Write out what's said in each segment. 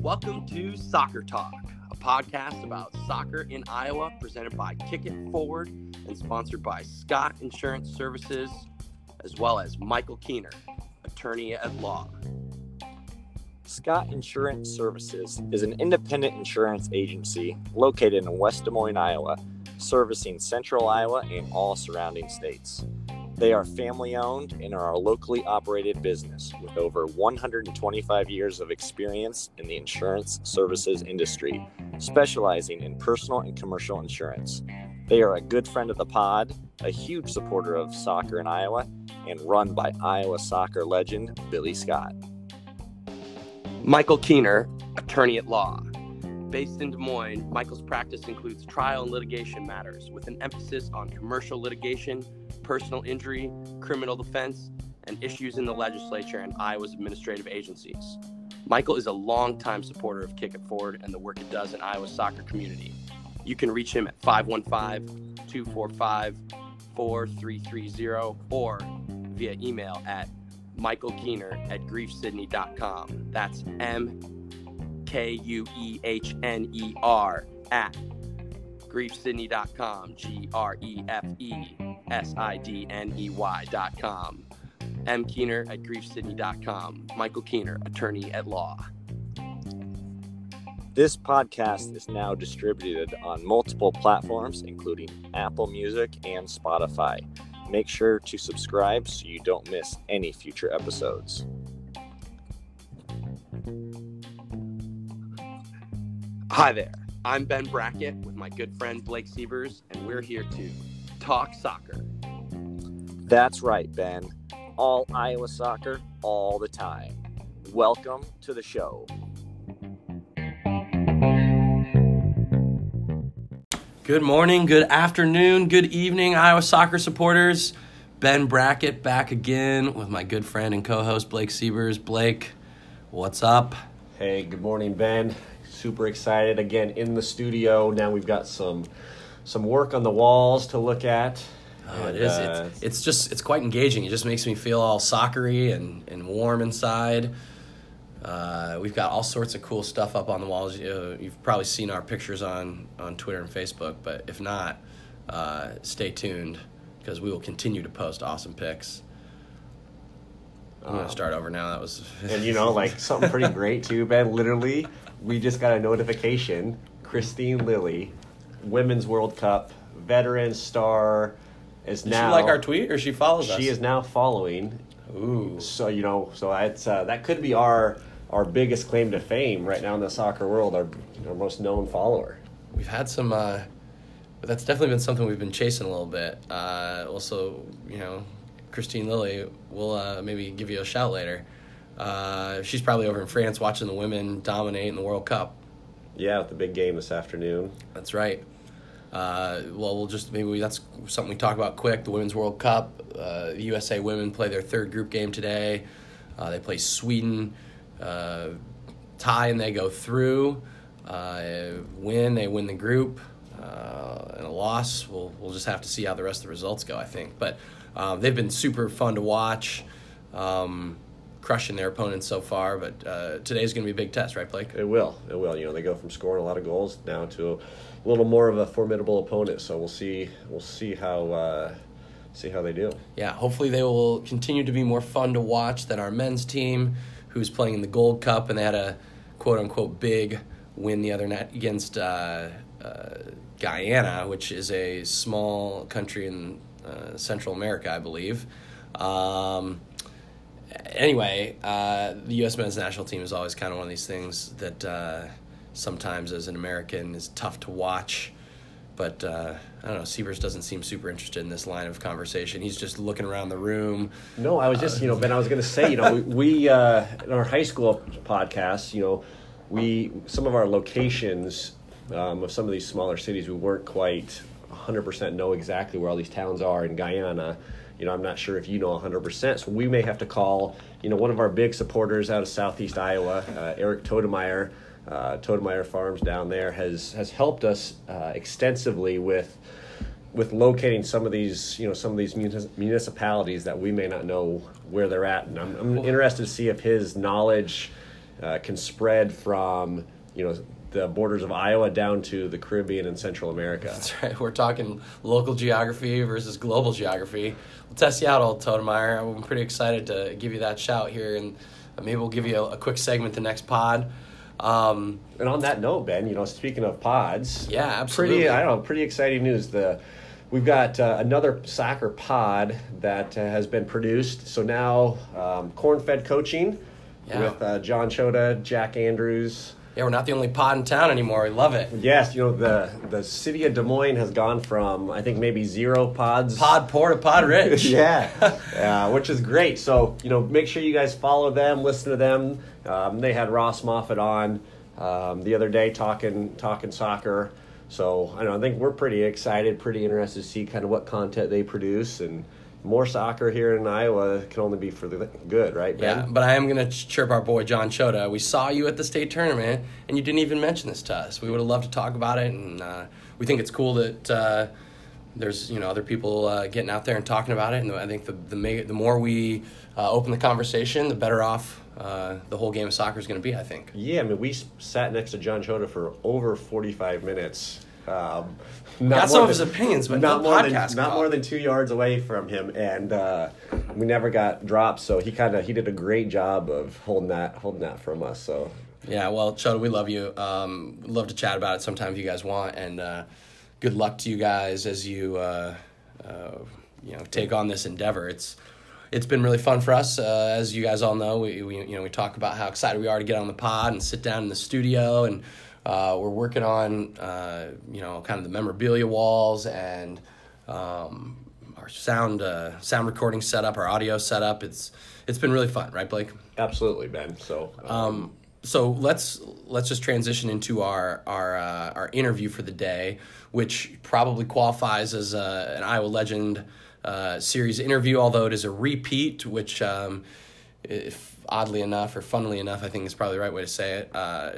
Welcome to Soccer Talk, a podcast about soccer in Iowa presented by Kick It Forward and sponsored by Scott Insurance Services, as well as Michael Kuehner, attorney at law. Scott Insurance Services is an independent insurance agency located in West Des Moines, Iowa, servicing central Iowa and all surrounding states. They are family owned and are a locally operated business with over 125 years of experience in the insurance services industry, specializing in personal and commercial insurance. They are a good friend of the pod, a huge supporter of soccer in Iowa, and run by Iowa soccer legend Billy Scott. Michael Kuehner, attorney at law. Based in Des Moines, Michael's practice includes trial and litigation matters with an emphasis on commercial litigation personal injury, criminal defense, and issues in the legislature and Iowa's administrative agencies. Michael is a longtime supporter of Kick It Forward and the work it does in Iowa's soccer community. You can reach him at 515 245 4330 or via email at michaelkeener at grefesidney.com. That's M K U E H N E R at grefesidney.com. G R E F E S I D N E Y.com. M. Kuehner at grefesidney.com. Michael Kuehner, attorney at law. This podcast is now distributed on multiple platforms, including Apple Music and Spotify. Make sure to subscribe so you don't miss any future episodes. Hi there. I'm Ben Brackett with my good friend Blake Sievers, and we're here to talk soccer. That's right, Ben. All Iowa soccer, all the time. Welcome to the show. Good morning, good afternoon, good evening, Iowa soccer supporters. Ben Brackett back again with my good friend and co host Blake Sievers. Blake, what's up? Hey, good morning, Ben. Super excited again in the studio. Now we've got some some work on the walls to look at. Oh, it is. Uh, it's, it's just it's quite engaging. It just makes me feel all soccery and, and warm inside. Uh, we've got all sorts of cool stuff up on the walls. Uh, you've probably seen our pictures on, on Twitter and Facebook, but if not, uh, stay tuned because we will continue to post awesome pics. I'm gonna um, start over now. That was and you know like something pretty great too, Ben. Literally, we just got a notification. Kristine Lilly, Women's World Cup veteran star, is now she like our tweet or she follows she us. She is now following. Ooh. So you know, so it's uh, that could be our our biggest claim to fame right now in the soccer world, our, our most known follower. We've had some, uh, that's definitely been something we've been chasing a little bit. Uh, also, you know, Kristine Lilly, we'll uh, maybe give you a shout later. Uh, she's probably over in France watching the women dominate in the World Cup. Yeah, with the big game this afternoon. That's right. Uh, well, we'll just maybe we, that's something we talk about quick. The Women's World Cup. Uh, the USA women play their third group game today. Uh, they play Sweden uh, tie and they go through. Uh, win, they win the group. Uh, and a loss, we'll, we'll just have to see how the rest of the results go, I think. But um, they've been super fun to watch, um, crushing their opponents so far. But uh, today's going to be a big test, right, Blake? It will. It will. You know, they go from scoring a lot of goals now to a little more of a formidable opponent. So we'll see. We'll see how uh, see how they do. Yeah, hopefully they will continue to be more fun to watch than our men's team who's playing in the Gold Cup, and they had a quote unquote big win the other night against uh, uh, Guyana, which is a small country in uh, Central America, I believe. Um, anyway, uh, the U.S. men's national team is always kind of one of these things that uh, sometimes, as an American, is tough to watch. But uh, I don't know. Sievers doesn't seem super interested in this line of conversation. He's just looking around the room. No, I was just, you know, Ben. I was going to say, you know, we, we uh, in our high school podcast, you know, we some of our locations um, of some of these smaller cities, we weren't quite 100% know exactly where all these towns are in Guyana. You know, I'm not sure if you know 100%. So we may have to call, you know, one of our big supporters out of Southeast Iowa, uh, Eric Todemeyer uh, Todemeyer Farms down there has has helped us uh, extensively with with locating some of these, you know, some of these municipalities that we may not know where they're at, and I'm, I'm interested to see if his knowledge uh, can spread from, you know, the borders of Iowa down to the Caribbean and Central America. That's right. We're talking local geography versus global geography. We'll test you out, old Totemeyer. I'm pretty excited to give you that shout here, and maybe we'll give you a, a quick segment the next pod. Um, And on that note, Ben, you know, speaking of pods, Yeah, absolutely. Pretty, I don't know, pretty exciting news. The we've got uh, another soccer pod that uh, has been produced. So now, um, corn-fed coaching Yeah. with uh, John Choda, Jack Andrews. Yeah, we're not the only pod in town anymore. We love it. Yes, you know the the city of Des Moines has gone from I think maybe zero pods. Pod poor to pod rich. yeah, uh, which is great. So you know, make sure you guys follow them, listen to them. Um, they had Ross Moffat on um, the other day talking talking soccer. So I don't know, I think we're pretty excited, pretty interested to see kind of what content they produce and more soccer here in Iowa can only be for the good, right? Ben? Yeah, but I am going to chirp our boy John Choda. We saw you at the state tournament, and you didn't even mention this to us. We would have loved to talk about it, and uh, we think it's cool that uh, there's you know other people uh, getting out there and talking about it. And I think the the, the more we uh, open the conversation, the better off uh, the whole game of soccer is going to be. I think. Yeah, I mean, we sat next to John Choda for over 45 minutes. Um, Got some more of his opinions, but not no more podcast than not more than two yards away from him, and uh, we never got dropped. So he kind of he did a great job of holding that holding that from us. So Yeah, well, Choda, we love you. Um, love to chat about it sometime if you guys want, and uh, good luck to you guys as you uh, uh, you know take on this endeavor. It's it's been really fun for us, uh, as you guys all know. We, we you know we talk about how excited we are to get on the pod and sit down in the studio, and uh, we're working on uh, you know kind of the memorabilia walls and. Um, our sound uh, sound recording setup, our audio setup. It's it's been really fun, right, Blake? absolutely, Ben. So Um, so let's let's just transition into our our uh, our interview for the day, which probably qualifies as a, an Iowa Legend uh, series interview, although it is a repeat, which. Um, if oddly enough or funnily enough, I think is probably the right way to say it. Uh,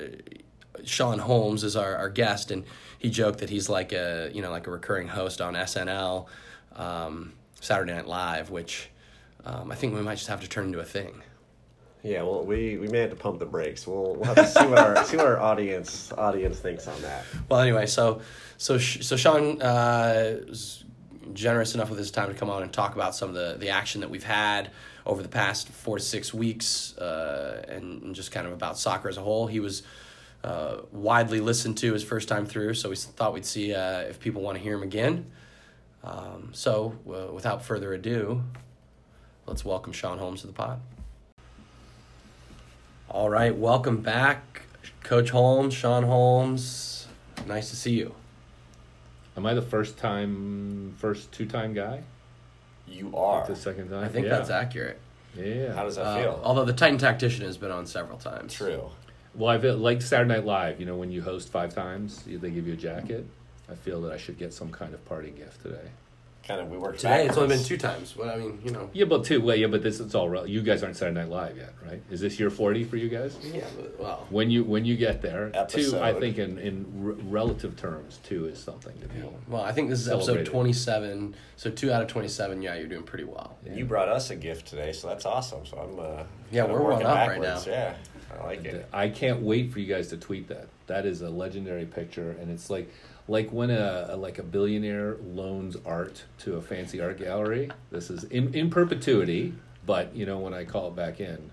Sean Holmes is our, our guest, and he joked that he's like a you know like a recurring host on SNL, um, Saturday Night Live, which um, I think we might just have to turn into a thing. yeah, well, we, we may have to pump the brakes. We'll, we'll have to see what our see what our audience audience thinks on that. Well, anyway, so so so Sean uh, was generous enough with his time to come on and talk about some of the the action that we've had over the past four to six weeks, uh, and, and just kind of about soccer as a whole. He was uh, widely listened to his first time through, so we thought we'd see uh, if people want to hear him again. Um, so, uh, without further ado, let's welcome Sean Holmes to the pod. All right, welcome back, Coach Holmes, Sean Holmes. Nice to see you. Am I the first time, first two time guy? You are. The second time? I think yeah. that's accurate. Yeah. How does that Uh, feel? although the Titan Tactician has been on several times. True. Well, I feel like Saturday Night Live. You know, when you host five times, they give you a jacket. I feel that I should get some kind of party gift today. Kind of, we worked Today it's only been two times. Well, I mean, you know. Yeah, but two. Well, yeah, but this it's all. Rel- you guys aren't Saturday Night Live yet, right? Is this year forty for you guys? Yeah, but, well. When you when you get there, two. I think in in r- relative terms, two is something to be. Well, I think this is episode 27. So two out of 27, yeah, you're doing pretty well. And you brought us a gift today, so that's awesome. So I'm. Uh, Yeah, we're one working up right backwards. now. Yeah, I like it. I can't wait for you guys to tweet that. That is a legendary picture, and it's like like when a, a- like a billionaire loans art to a fancy art gallery. This is in in perpetuity, but you know when I call it back in,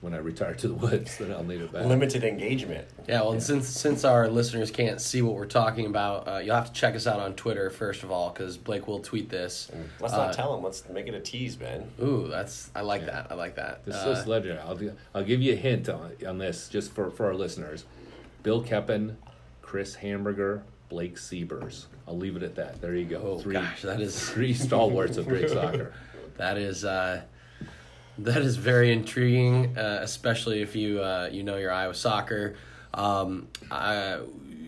when I retire to the woods, then I'll need it back. Limited engagement. Yeah, well, and since since our listeners can't see what we're talking about, uh, you'll have to check us out on Twitter first of all, because Blake will tweet this. And let's Uh, not tell them. Let's make it a tease, Ben. Ooh, that's I like that. I like that. This Uh, is legendary. I'll, gi- I'll give you a hint on, on this just for, for our listeners. Bill Keppen, Chris Hamburger, Blake Sievers. I'll leave it at that. There you go. Oh gosh, that is three stalwarts of great soccer. That is uh, that is very intriguing, uh, especially if you uh, you know your Iowa soccer. Um, I,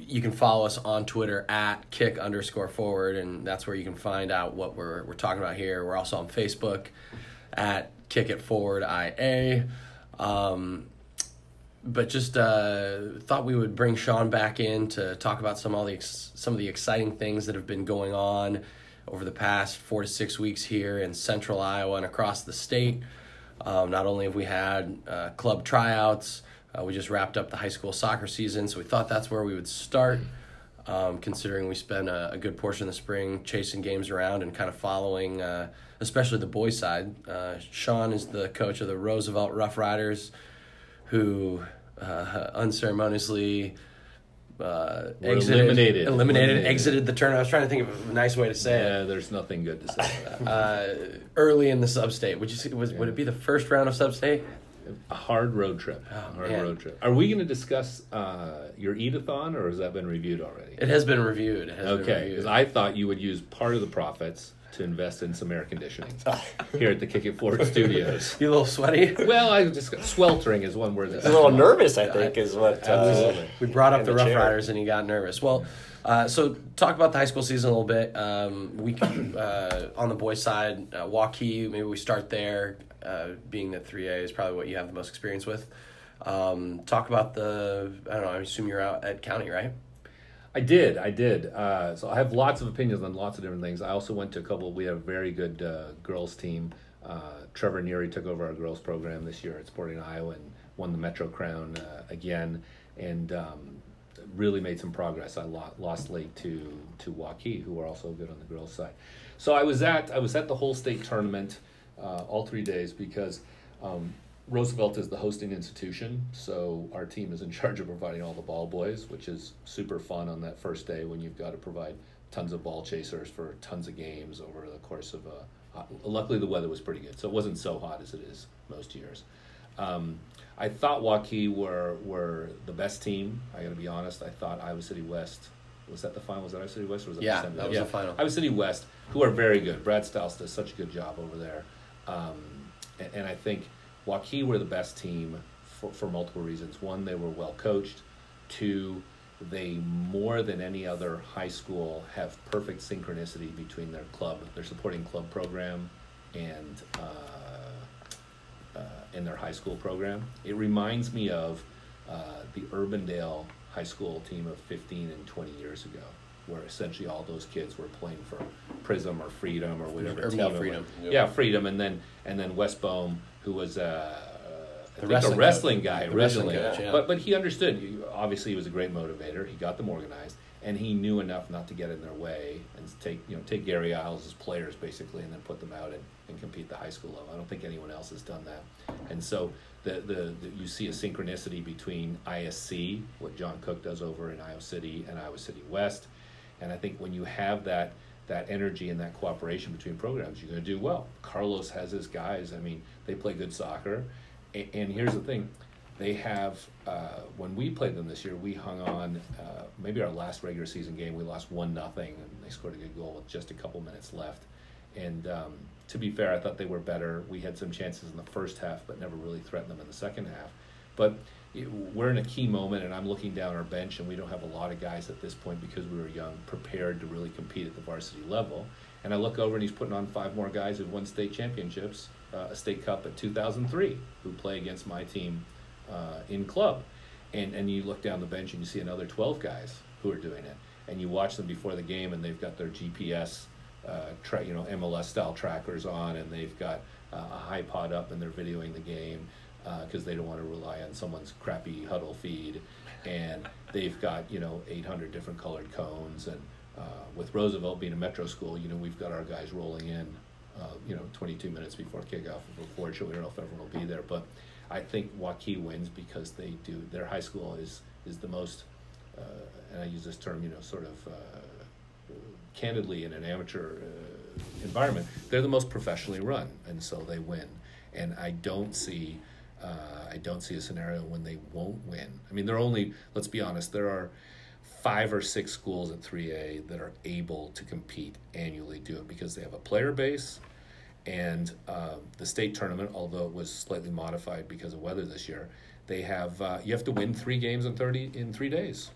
you can follow us on Twitter at kick underscore forward, and that's where you can find out what we're we're talking about here. We're also on Facebook at kick it forward IA. Um, but just uh, thought we would bring Sean back in to talk about some all the ex- some of the exciting things that have been going on over the past four to six weeks here in Central Iowa and across the state. Um, not only have we had uh, club tryouts, uh, we just wrapped up the high school soccer season, so we thought that's where we would start. Um, considering we spent a, a, good portion of the spring chasing games around and kind of following, uh, especially the boys' side. Uh, Sean is the coach of the Roosevelt Rough Riders, who uh, unceremoniously uh, exited, eliminated. eliminated, eliminated, exited the tournament. I was trying to think of a nice way to say yeah, it. there's nothing good to say about that. Uh, early in the sub-state, would you was, would it be the first round of sub-state? A hard road trip. Oh, hard man. road trip. Are we going to discuss uh, your eat-a-thon, or has that been reviewed already? It has been reviewed. It has Okay, because I thought you would use part of the profits to invest in some air conditioning here at the Kick It Forward Studios. you a little sweaty. Well, I just sweltering is one word. He's That's a little nervous, I think, is what. Uh, Absolutely. We brought up the the Rough chair. Riders, and he got nervous. Well, uh, so talk about the high school season a little bit. Um, we uh, on the boys' side, uh, Waukee. Maybe we start there, uh, being that three A is probably what you have the most experience with. Um, talk about the. I don't know. I assume you're out at county, right? I did, I did. Uh, so I have lots of opinions on lots of different things. I also went to a couple. We have a very good uh, girls team. Uh, Trevor Neary took over our girls program this year at Sporting Iowa and won the Metro Crown uh, again, and um, really made some progress. I lo- lost late to to Waukee, who are also good on the girls side. So I was at I was at the whole state tournament uh, all three days because. Um, Roosevelt is the hosting institution, so our team is in charge of providing all the ball boys, which is super fun on that first day when you've got to provide tons of ball chasers for tons of games over the course of a. Uh, luckily, the weather was pretty good, so it wasn't so hot as it is most years. Um, I thought Waukee were were the best team. I got to be honest. I thought Iowa City West was that the final. Was that Iowa City West? Or was that Yeah, that was the final. Iowa City West, who are very good. Brad Stiles does such a good job over there, um, and, and I think Waukee were the best team for, for multiple reasons. One, they were well coached. Two, they more than any other high school have perfect synchronicity between their club, their supporting club program, and uh, uh, their high school program. It reminds me of uh, the Urbandale high school team of 15 and 20 years ago, where essentially all those kids were playing for Prism or Freedom or whatever. Urbandale team. Freedom. Yeah, Freedom, and then and then Westbohm, who was uh, The wrestling a wrestling guy The wrestling originally. coach, yeah. But but he understood. You- Obviously, he was a great motivator. He got them organized, and he knew enough not to get in their way and take you know take Gary Isles as players basically, and then put them out and, and compete the high school level. I don't think anyone else has done that. And so the, the, the you see a synchronicity between ISC, what John Cook does over in Iowa City, and Iowa City West. And I think when you have that that energy and that cooperation between programs, you're going to do well. Carlos has his guys. I mean, they play good soccer. And, and here's the thing: they have. Uh, when we played them this year, we hung on. Uh, maybe our last regular season game, we lost one nothing, and they scored a good goal with just a couple minutes left. And um, to be fair, I thought they were better. We had some chances in the first half, but never really threatened them in the second half. But we're in a key moment, and I'm looking down our bench, and we don't have a lot of guys at this point because we were young, prepared to really compete at the varsity level. And I look over, and he's putting on five more guys who've won state championships, uh, a state cup at 2003, who play against my team uh, in club. And and you look down the bench, and you see another 12 guys who are doing it. And you watch them before the game, and they've got their GPS, uh, tra- you know, MLS style trackers on, and they've got uh, a high pod up, and they're videoing the game because they don't want to rely on someone's crappy Hudl feed, and they've got you know 800 different colored cones, and uh, with Roosevelt being a metro school, you know we've got our guys rolling in, uh, you know 22 minutes before kickoff show. We don't know if everyone will be there, but I think Waukee wins because they do their high school is is the most, uh, and I use this term, you know, sort of. Uh, candidly in an amateur uh, environment, they're the most professionally run, and so they win. And I don't see, uh, I don't see a scenario when they won't win. I mean, there are only, let's be honest, there are five or six schools at 3A that are able to compete annually, do it because they have a player base. And uh, the state tournament, although it was slightly modified because of weather this year, they have uh, you have to win three games in thirty in three days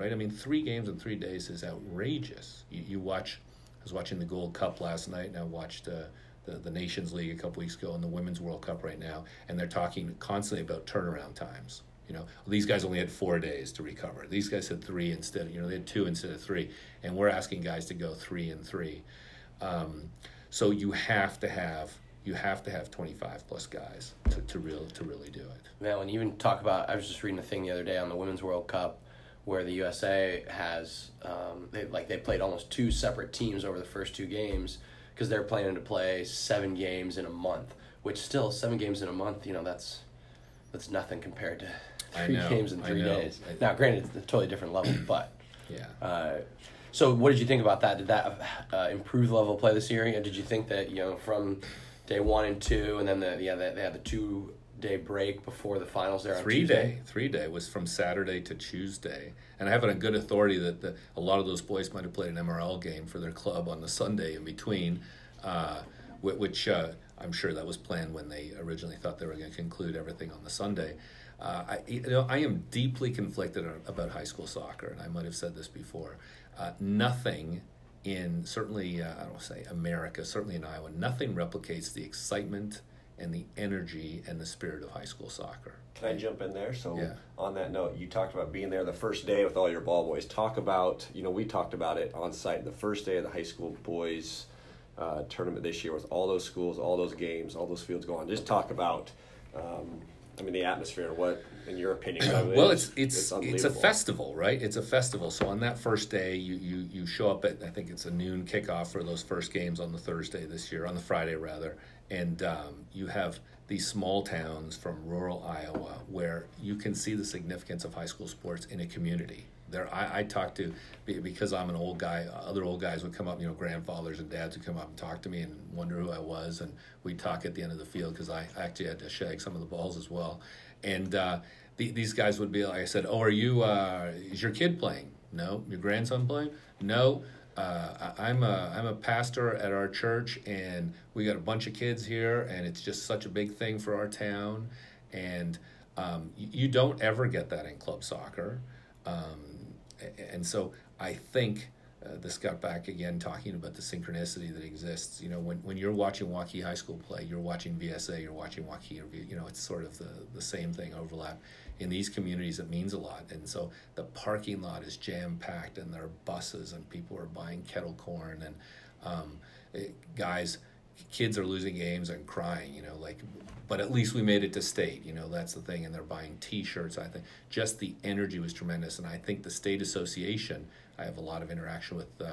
right? I mean, three games in three days is outrageous. You, you watch, I was watching the Gold Cup last night, and I watched uh, the the Nations League a couple weeks ago, and the Women's World Cup right now, and they're talking constantly about turnaround times You know, these guys only had four days to recover. These guys had three instead. Of, you know, they had two instead of three, and we're asking guys to go three and three. Um, so you have to have you have to have 25 plus guys to, to real to really do it. Man, when you even talk about, I was just reading a thing the other day on the Women's World Cup where the USA has, um, they like they played almost two separate teams over the first two games because they're planning to play seven games in a month, which still seven games in a month, you know, that's that's nothing compared to three know, games in three days. Now, granted, it's a totally different level, but. Yeah. Uh, so, what did you think about that? Did that uh, improve the level of play this year? And did you think that you know from day one and two, and then the yeah they, they had the two day break before the finals there on three day three day was from saturday to tuesday. And i have it on good authority that the, a lot of those boys might have played an mrl game for their club on the sunday in between uh, which uh, i'm sure that was planned when they originally thought they were going to conclude everything on the sunday. Uh, I, you know, I am deeply conflicted about high school soccer, and I might have said this before. Uh, nothing in certainly, uh, I don't say America, certainly in Iowa, nothing replicates the excitement and the energy and the spirit of high school soccer. Can I jump in there? So Yeah. on that note, you talked about being there the first day with all your ball boys. Talk about, you know, we talked about it on site the first day of the high school boys uh, tournament this year with all those schools, all those games, all those fields going. Just talk about, um, I mean, the atmosphere. What, in your opinion? Well, it's it's it's, a festival, right? It's a festival. So on that first day, you, you you show up at I think it's a noon kickoff for those first games on the Thursday this year, on the Friday rather, and um, you have these small towns from rural Iowa where you can see the significance of high school sports in a community. There, I, I talked to because I'm an old guy. Other old guys would come up, you know, grandfathers and dads would come up and talk to me and wonder who I was, and we'd talk at the end of the field because I actually had to shag some of the balls as well. And uh, the, these guys would be like, I said, "Oh, are you? Uh, is your kid playing? No, your grandson playing? No." Uh, I'm a I'm a pastor at our church, and we got a bunch of kids here, and it's just such a big thing for our town, and um, you, you don't ever get that in club soccer, um, and so I think uh, this got back again talking about the synchronicity that exists. You know, when, when you're watching Waukee High School play, you're watching VSA, you're watching Waukee. You know, it's sort of the the same thing overlap. In these communities, it means a lot, and so the parking lot is jam packed, and there are buses, and people are buying kettle corn, and um, it, guys, kids are losing games and crying. You know, like, but at least we made it to state. You know, that's the thing, and they're buying T-shirts. I think just the energy was tremendous, and I think the state association. I have a lot of interaction with uh,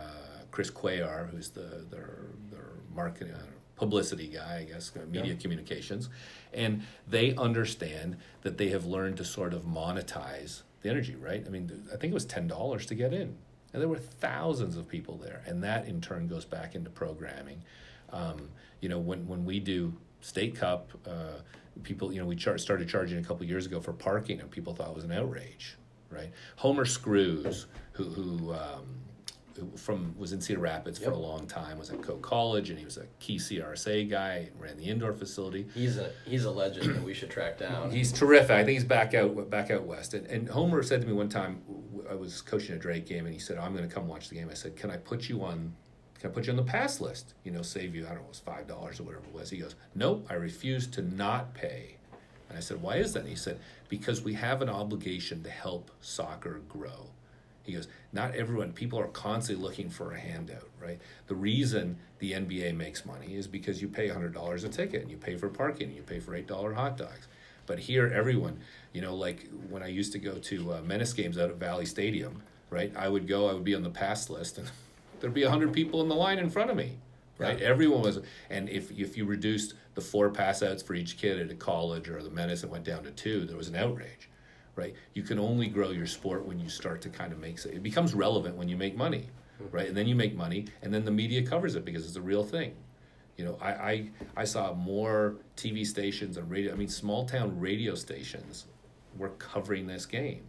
Chris Cuellar, who's the their their marketing uh, publicity guy, I guess, uh, media communications, and they understand that they have learned to sort of monetize the energy. Right? I mean, I think it was ten dollars to get in, and there were thousands of people there, and that in turn goes back into programming. Um, you know, when when we do state cup, uh, people, you know, we char- started charging a couple years ago for parking, and people thought it was an outrage, right? Homer Screws, who who, um, who from was in Cedar Rapids for a long time, was at Coe College, and he was a key CRSA guy, ran the indoor facility. He's a he's a legend that we should track down. He's terrific. I think he's back out back out west. And, and Homer said to me one time, I was coaching a Drake game, and he said, "I'm going to come watch the game." I said, "Can I put you on? Can I put you on the pass list? You know, save you I don't know, it was five dollars or whatever it was." He goes, "Nope, I refuse to not pay." And I said, "Why is that?" And he said, "Because we have an obligation to help soccer grow." He goes, not everyone, people are constantly looking for a handout, right? The reason the NBA makes money is because you pay $100 a ticket and you pay for parking and you pay for $8 hot dogs. But here, everyone, you know, like when I used to go to uh, Menace games out at Valley Stadium, right? I would go, I would be on the pass list, and there'd be 100 people in the line in front of me, right? Everyone was, and if, if you reduced the four pass outs for each kid at a college or the Menace, it went down to two, there was an outrage right? You can only grow your sport when you start to kind of make it It becomes relevant when you make money, right? And then you make money, and then the media covers it because it's a real thing. You know, I I, I saw more TV stations and radio. I mean, small town radio stations were covering this game.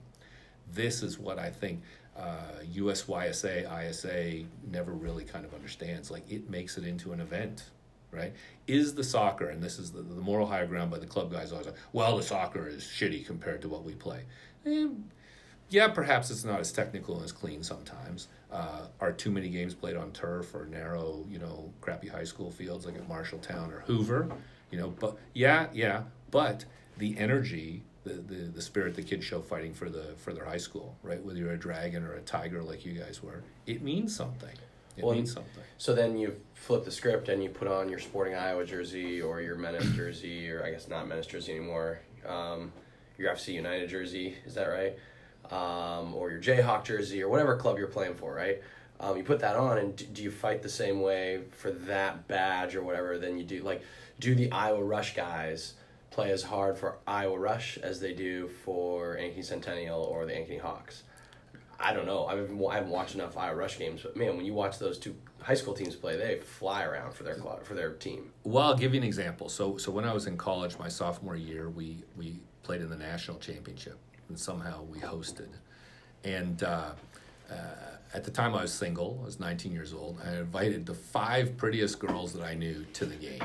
This is what I think uh, USYSA, ISA never really kind of understands. Like it makes it into an event, right? Is the soccer, and this is the, the moral higher ground by the club guys always well, the soccer is shitty compared to what we play. Eh, yeah, perhaps it's not as technical and as clean sometimes. Uh, are too many games played on turf or narrow, you know, crappy high school fields like at Marshalltown or Hoover? You know, but yeah, yeah, but the energy, the, the, the spirit the kids show fighting for the for their high school, right? Whether you're a dragon or a tiger like you guys were, it means something. It Well, means something. So then you flip the script and you put on your Sporting Iowa jersey or your Menace jersey, or I guess not Menace jersey anymore, um, your FC United jersey, is that right? Um, or your Jayhawk jersey or whatever club you're playing for, right? Um, you put that on, and do, do you fight the same way for that badge or whatever? Then you do like, do the Iowa Rush guys play as hard for Iowa Rush as they do for Ankeny Centennial or the Ankeny Hawks? I don't know. I haven't, I haven't watched enough Iowa Rush games, but man, when you watch those two high school teams play, they fly around for their club, for their team. Well, I'll give you an example. So, so when I was in college, my sophomore year, we we played in the national championship, and somehow we hosted. And uh, uh, at the time, I was single. I was 19 years old. I invited the five prettiest girls that I knew to the game,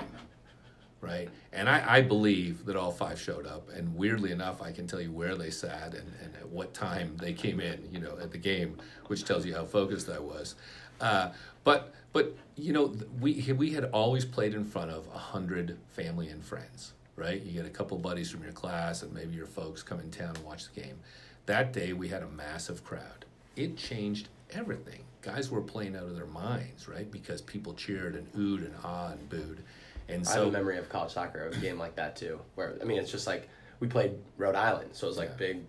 right? And I, I believe that all five showed up. And weirdly enough, I can tell you where they sat and, and at what time they came in, you know, at the game, which tells you how focused I was. Uh, but but you know we we had always played in front of a hundred family and friends, right? You get a couple buddies from your class and maybe your folks come in town and watch the game. That day we had a massive crowd. It changed everything. Guys were playing out of their minds, right? Because people cheered and oohed and ah and booed. And I have a memory of college soccer of a game like that too, where I mean, it's just like we played Rhode Island, so it was like Yeah. big,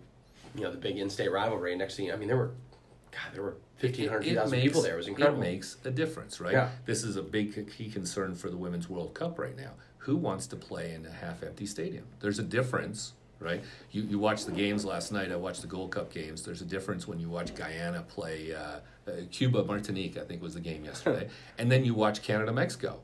you know, the big in-state rivalry. Next thing, you- I mean, there were, God, there were 1,500, 2,000 people there. It was incredible. It makes a difference, right? Yeah. This is a big key concern for the Women's World Cup right now. Who wants to play in a half empty stadium? There's a difference, right? You, you watched the games last night. I watched the Gold Cup games. There's a difference when you watch Guyana play uh, uh, Cuba, Martinique, I think was the game yesterday. and then you watch Canada, Mexico.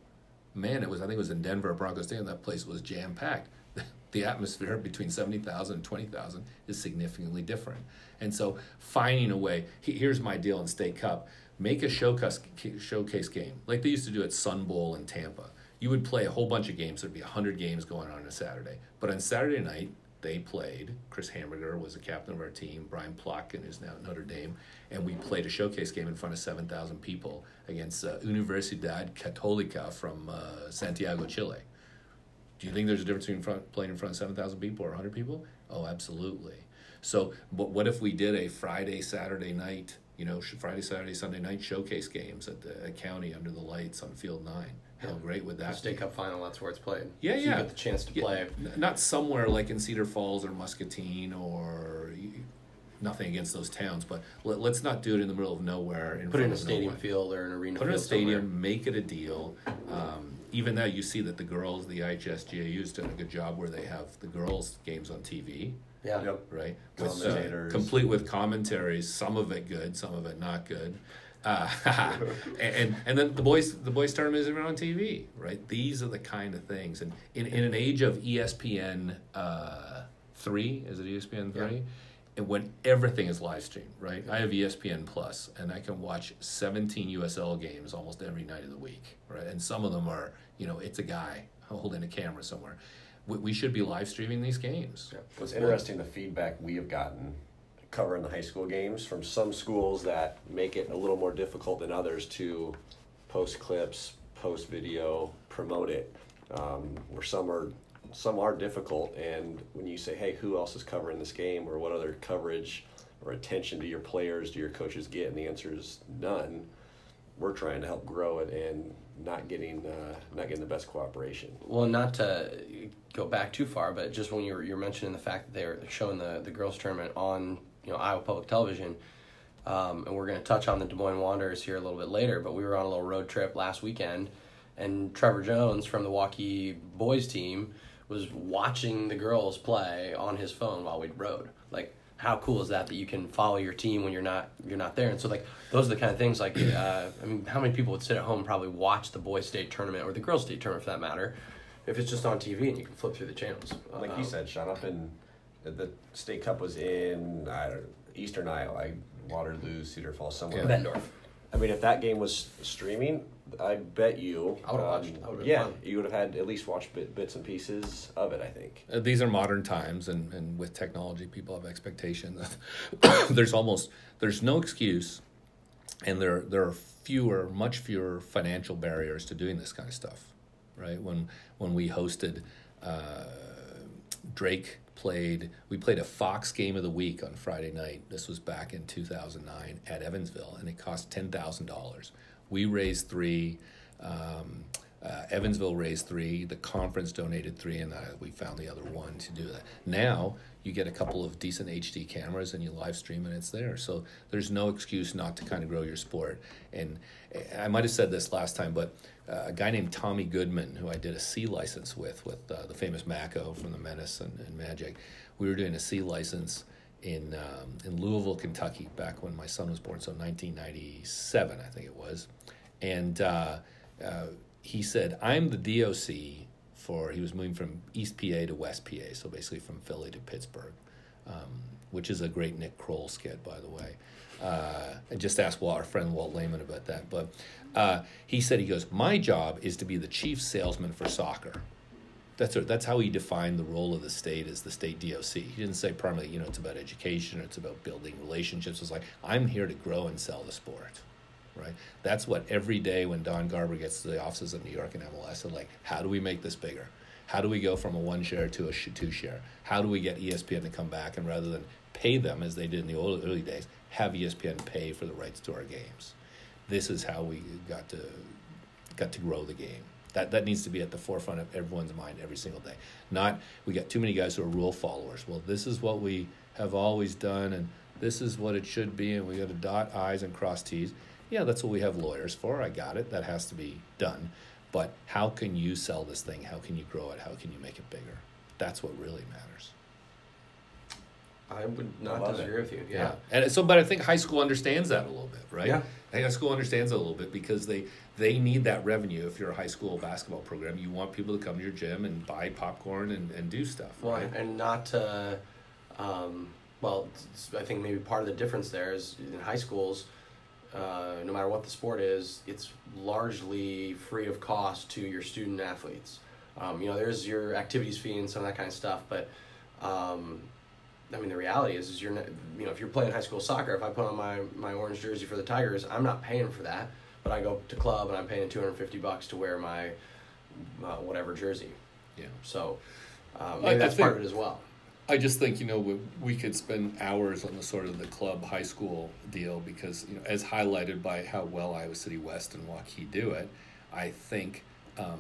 Man, it was, I think it was in Denver, Broncos Stadium. That place was jam packed. the atmosphere between 70,000 and 20,000 is significantly different. And so finding a way, here's my deal in State Cup, make a showcase, showcase game like they used to do at Sun Bowl in Tampa. You would play a whole bunch of games. There'd be 100 games going on on a Saturday. But on Saturday night, they played. Chris Hamburger was the captain of our team. Brian Plotkin is now at Notre Dame. And we played a showcase game in front of 7,000 people against uh, Universidad Católica from uh, Santiago, Chile. Do you think there's a difference between front, playing in front of 7,000 people or 100 people? Oh, absolutely. So, but what if we did a Friday, Saturday night, you know, Friday, Saturday, Sunday night showcase games at the at county under the lights on Field 9? How great would that State be? Cup final, that's where it's played. Yeah, so yeah. You get the chance to Yeah, play. not somewhere like in Cedar Falls or Muscatine or nothing against those towns, but let, let's not do it in the middle of nowhere. In Put it in a stadium nowhere. field or an arena Put it in a stadium, somewhere. make it a deal. Um, even now, you see that the girls, the IGHSAU's done a good job where they have the girls' games on TV, Yeah. Yep. right? With, uh, Commentators. complete with commentaries, some of it good, some of it not good. Uh, and, and and then the boys the boys tournament is even on TV, right? These are the kind of things, and in, in an age of ESPN uh, three, is it ESPN three? And when everything is live streamed, right? I have ESPN Plus, and I can watch 17 USL games almost every night of the week, right? And some of them are, you know, it's a guy holding a camera somewhere. We, we should be live streaming these games. What's interesting, the feedback we have gotten covering the high school games from some schools that make it a little more difficult than others to post clips, post video, promote it. Um, where some are some are difficult, and when you say, "Hey, who else is covering this game?" or "What other coverage or attention do your players, do your coaches get?" and the answer is none. We're trying to help grow it and not getting uh, not getting the best cooperation. Well, not to go back too far, but just when you were you're mentioning the fact that they're showing the the girls tournament on you know Iowa Public Television, um, and we're going to touch on the Des Moines Wanderers here a little bit later. But we were on a little road trip last weekend, and Trevor Jones from the Waukee boys team was watching the girls play on his phone while we rode. Like, how cool is that that you can follow your team when you're not you're not there? And so like those are the kind of things like uh, I mean, how many people would sit at home and probably watch the boys state tournament or the girls state tournament for that matter? If it's just on TV and you can flip through the channels, Like Um, you said, shut up in the state cup was in I don't, know, eastern Iowa, like Waterloo, Cedar Falls, somewhere. Yeah. Bettendorf. I mean, if that game was streaming, I bet you. I would've um, watched. Would've been yeah, fun. you would have had at least watched bit, bits and pieces of it. I think. Uh, these are modern times, and, and with technology, people have expectations. there's almost there's no excuse, and there there are fewer, much fewer financial barriers to doing this kind of stuff, right? When when we hosted uh, Drake played. We played a Fox game of the week on Friday night. This was back in 2009 at Evansville, and it cost ten thousand dollars. We raised three. Um, uh, Evansville raised three. The conference donated three, and uh, we found the other one to do that. Now you get a couple of decent HD cameras and you live stream, and it's there. So there's no excuse not to kind of grow your sport. And I might have said this last time, but uh, a guy named Tommy Goodman, who I did a C license with, with uh, the famous Mako from the Menace and, and, Magic, we were doing a C license in um, in Louisville, Kentucky, back when my son was born, so 1997, I think it was, and. Uh, uh he said, I'm the DOC for, he was moving from East PA to West PA, so basically from Philly to Pittsburgh, um, which is a great Nick Kroll skit, by the way. Uh, I just asked our friend Walt Lehman about that. But uh, he said, he goes, My job is to be the chief salesman for soccer. That's, that's how he defined the role of the state as the state DOC. He didn't say primarily, you know, it's about education or it's about building relationships. It's like, I'm here to grow and sell the sport right? That's what every day when Don Garber gets to the offices of New York and MLS, they're like, how do we make this bigger? How do we go from a one share to a two share? How do we get ESPN to come back and rather than pay them as they did in the early days, have ESPN pay for the rights to our games? This is how we got to got to grow the game. That that needs to be at the forefront of everyone's mind every single day. Not we got too many guys who are rule followers. Well, this is what we have always done, and this is what it should be, and we got to dot i's and cross t's yeah, that's what we have lawyers for. I got it. That has to be done. But how can you sell this thing? How can you grow it? How can you make it bigger? That's what really matters. I would not I disagree it. with you. Yeah. yeah. And so, but I think high school understands that a little bit, right? Yeah. high school understands that a little bit because they they need that revenue. If you're a high school basketball program, you want people to come to your gym and buy popcorn and, and do stuff. Well, right? and not to, um, well, I think maybe part of the difference there is in high schools uh, no matter what the sport is, it's largely free of cost to your student athletes. Um, you know, there's your activities fee and some of that kind of stuff, but um, I mean, the reality is, is you're not, you know, if you're playing high school soccer, if I put on my, my orange jersey for the Tigers, I'm not paying for that, but I go to club and I'm paying 250 bucks to wear my uh, whatever jersey. Yeah. So um, maybe that's think, part of it as well. I just think you know we, we could spend hours on the sort of the club high school deal because you know as highlighted by how well Iowa City West and Waukee do it, I think um,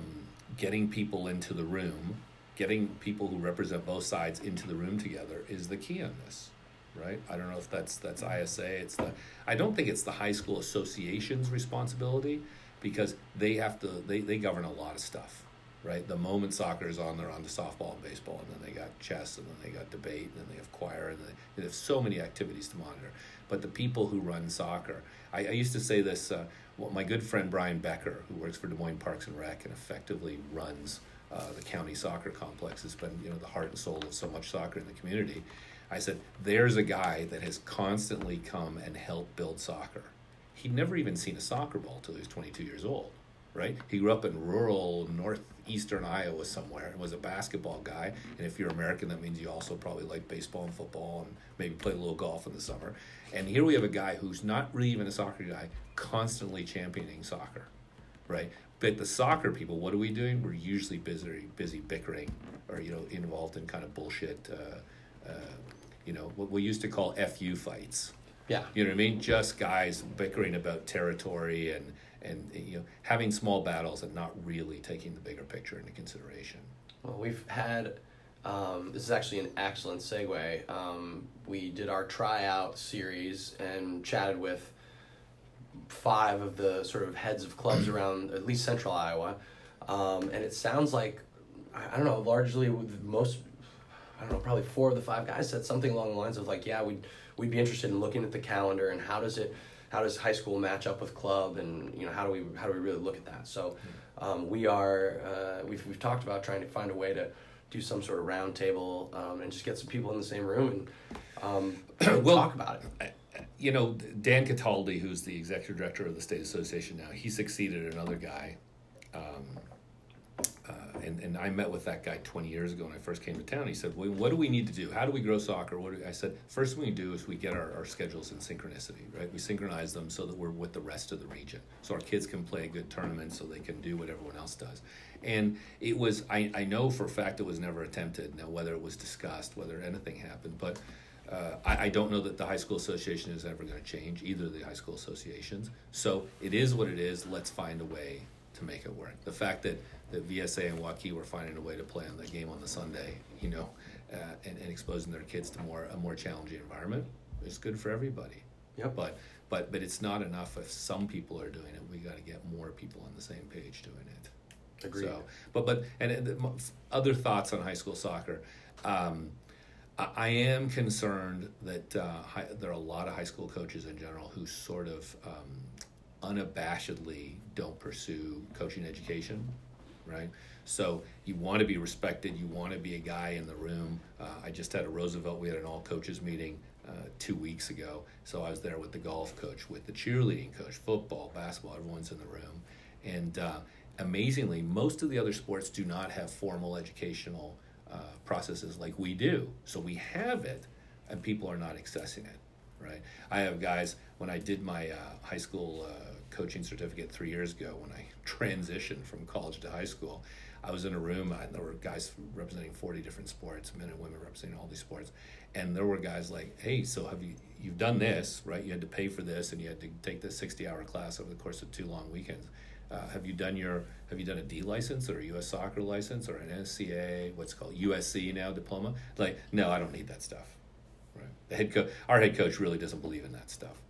getting people into the room, getting people who represent both sides into the room together is the key on this, right? I don't know if that's that's ISA. It's the I don't think it's the high school association's responsibility because they have to they, they govern a lot of stuff right? The moment soccer is on, they're on to softball and baseball, and then they got chess, and then they got debate, and then they have choir, and they, they have so many activities to monitor. But the people who run soccer, I, I used to say this. Uh, well, my good friend Brian Becker, who works for Des Moines Parks and Rec and effectively runs uh, the county soccer complex, has been you know the heart and soul of so much soccer in the community. I said, there's a guy that has constantly come and helped build soccer. He'd never even seen a soccer ball till he was 22 years old right? He grew up in rural northeastern Iowa somewhere and was a basketball guy. And if you're American, that means you also probably like baseball and football and maybe play a little golf in the summer. And here we have a guy who's not really even a soccer guy, constantly championing soccer, right? But the soccer people, what are we doing? We're usually busy, busy bickering, or you know, involved in kind of bullshit. Uh, uh, you know, what we used to call fu fights. Yeah. You know what I mean? Just guys bickering about territory and and you know having small battles and not really taking the bigger picture into consideration. Well, we've had. Um, this is actually an excellent segue. Um, we did our tryout series and chatted with five of the sort of heads of clubs around at least central Iowa. Um, and it sounds like, I don't know, largely with most, I don't know, probably four of the five guys said something along the lines of like, yeah, we'd, we'd be interested in looking at the calendar and how does it, how does high school match up with club, and you know how do we how do we really look at that? So um, we are uh, we've we've talked about trying to find a way to do some sort of roundtable um, and just get some people in the same room and um, well, talk about it. You know, Dan Cataldi, who's the executive director of the state association now, he succeeded another guy. Um, uh, and, and I met with that guy 20 years ago when I first came to town. He said, well, What do we need to do? How do we grow soccer? What I said, First thing we do is we get our, our schedules in synchronicity, right? We synchronize them so that we're with the rest of the region. So our kids can play a good tournaments so they can do what everyone else does. And it was, I, I know for a fact it was never attempted. Now, whether it was discussed, whether anything happened, but uh, I, I, don't know that the high school association is ever going to change, either of the high school associations. So it is what it is. Let's find a way to make it work. The fact that, that VSA and Waukee were finding a way to play on the game on the Sunday, you know, uh, and, and exposing their kids to more a more challenging environment is good for everybody. Yep. But but but it's not enough if some people are doing it. We got to get more people on the same page doing it. Agreed. So, but but and other thoughts on high school soccer. Um, I am concerned that uh, high, there are a lot of high school coaches in general who sort of um, unabashedly don't pursue coaching education, right? So you want to be respected. You want to be a guy in the room. Uh, I just had a Roosevelt. We had an all coaches meeting uh, two weeks ago. So I was there with the golf coach, with the cheerleading coach, football, basketball. Everyone's in the room, and uh, amazingly, most of the other sports do not have formal educational uh, processes like we do. So we have it, and people are not accessing it, right? I have guys, when I did my uh, high school uh, coaching certificate three years ago, when I transitioned from college to high school, I was in a room and there were guys representing 40 different sports, men and women representing all these sports. And there were guys like, hey, so have you, you've done this, right? You had to pay for this and you had to take this 60 hour class over the course of two long weekends uh, have you done your have you done a D license or a U.S. soccer license or an NSCA? What's called USC now diploma? Like, no, I don't need that stuff. Right? The head coach, our head coach, really doesn't believe in that stuff.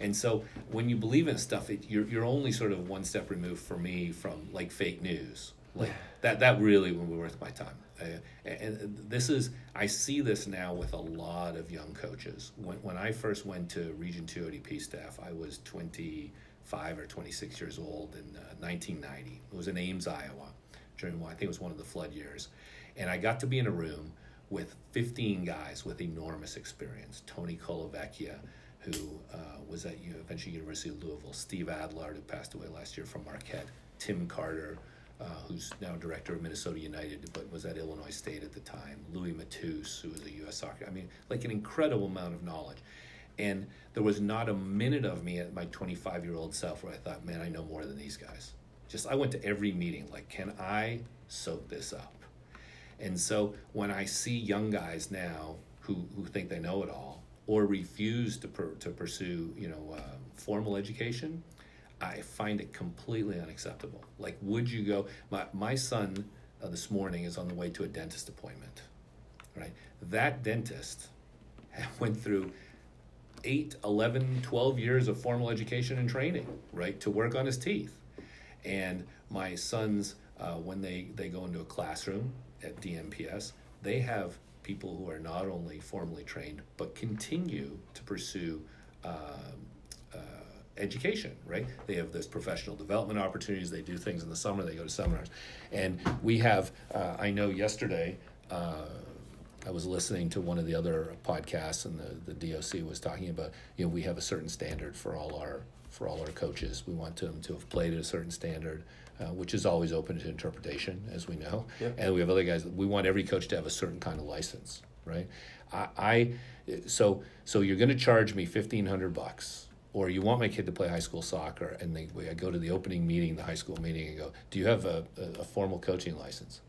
And so, when you believe in stuff, it, you're you're only sort of one step removed for me from like fake news. Like that that really would be worth my time. Uh, and this is I see this now with a lot of young coaches. When when I first went to Region Two ODP staff, I was twenty. 25 or 26 years old in uh, 1990. It was in Ames, Iowa, during I think it was one of the flood years. And I got to be in a room with 15 guys with enormous experience. Tony Colavecchia, who uh, was at eventually University of Louisville, Steve Adlard, who passed away last year from Marquette, Tim Carter, uh, who's now director of Minnesota United, but was at Illinois State at the time, Louis Matus, who was a U.S. soccer. I mean, like an incredible amount of knowledge. And there was not a minute of me at my 25 year old self where I thought, man, I know more than these guys. Just, I went to every meeting, like, can I soak this up? And so when I see young guys now who, who think they know it all or refuse to, per, to pursue, you know, uh, formal education, I find it completely unacceptable. Like, would you go? My, my son uh, this morning is on the way to a dentist appointment, right? That dentist went through 8, 11, 12 years of formal education and training, right, to work on his teeth. And my sons, uh, when they, they go into a classroom at DMPS, they have people who are not only formally trained, but continue to pursue uh, uh, education, right? They have this professional development opportunities. They do things in the summer. They go to seminars, and we have. Uh, I know yesterday uh, I was listening to one of the other podcasts, and the, the DOC was talking about you know we have a certain standard for all our for all our coaches. We want them to have played at a certain standard, uh, which is always open to interpretation, as we know. And we have other guys. We want every coach to have a certain kind of license, right? I, I so so you're going to charge me fifteen hundred bucks or you want my kid to play high school soccer, and they, I go to the opening meeting, the high school meeting, and go, "Do you have a, a, a formal coaching license?"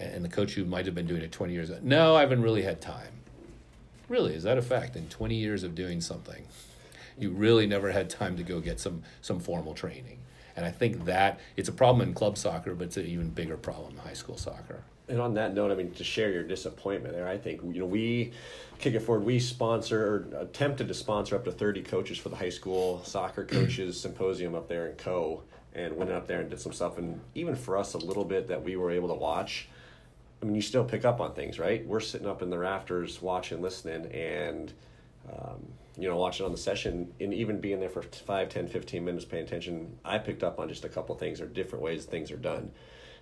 And the coach who might have been doing it 20 years ago, no, I haven't really had time. Really, is that a fact? In 20 years of doing something, you really never had time to go get some some formal training. And I think that it's a problem in club soccer, but it's an even bigger problem in high school soccer. And on that note, I mean, to share your disappointment there, I think you know we kick it forward. We sponsor or attempted to sponsor up to thirty coaches for the high school soccer coaches symposium up there in Co. And went up there and did some stuff. And even for us, a little bit that we were able to watch, I mean, you still pick up on things, right? We're sitting up in the rafters watching, listening, and, um, you know, watching on the session and even being there for 5, 10, 15 minutes paying attention, I picked up on just a couple things or different ways things are done.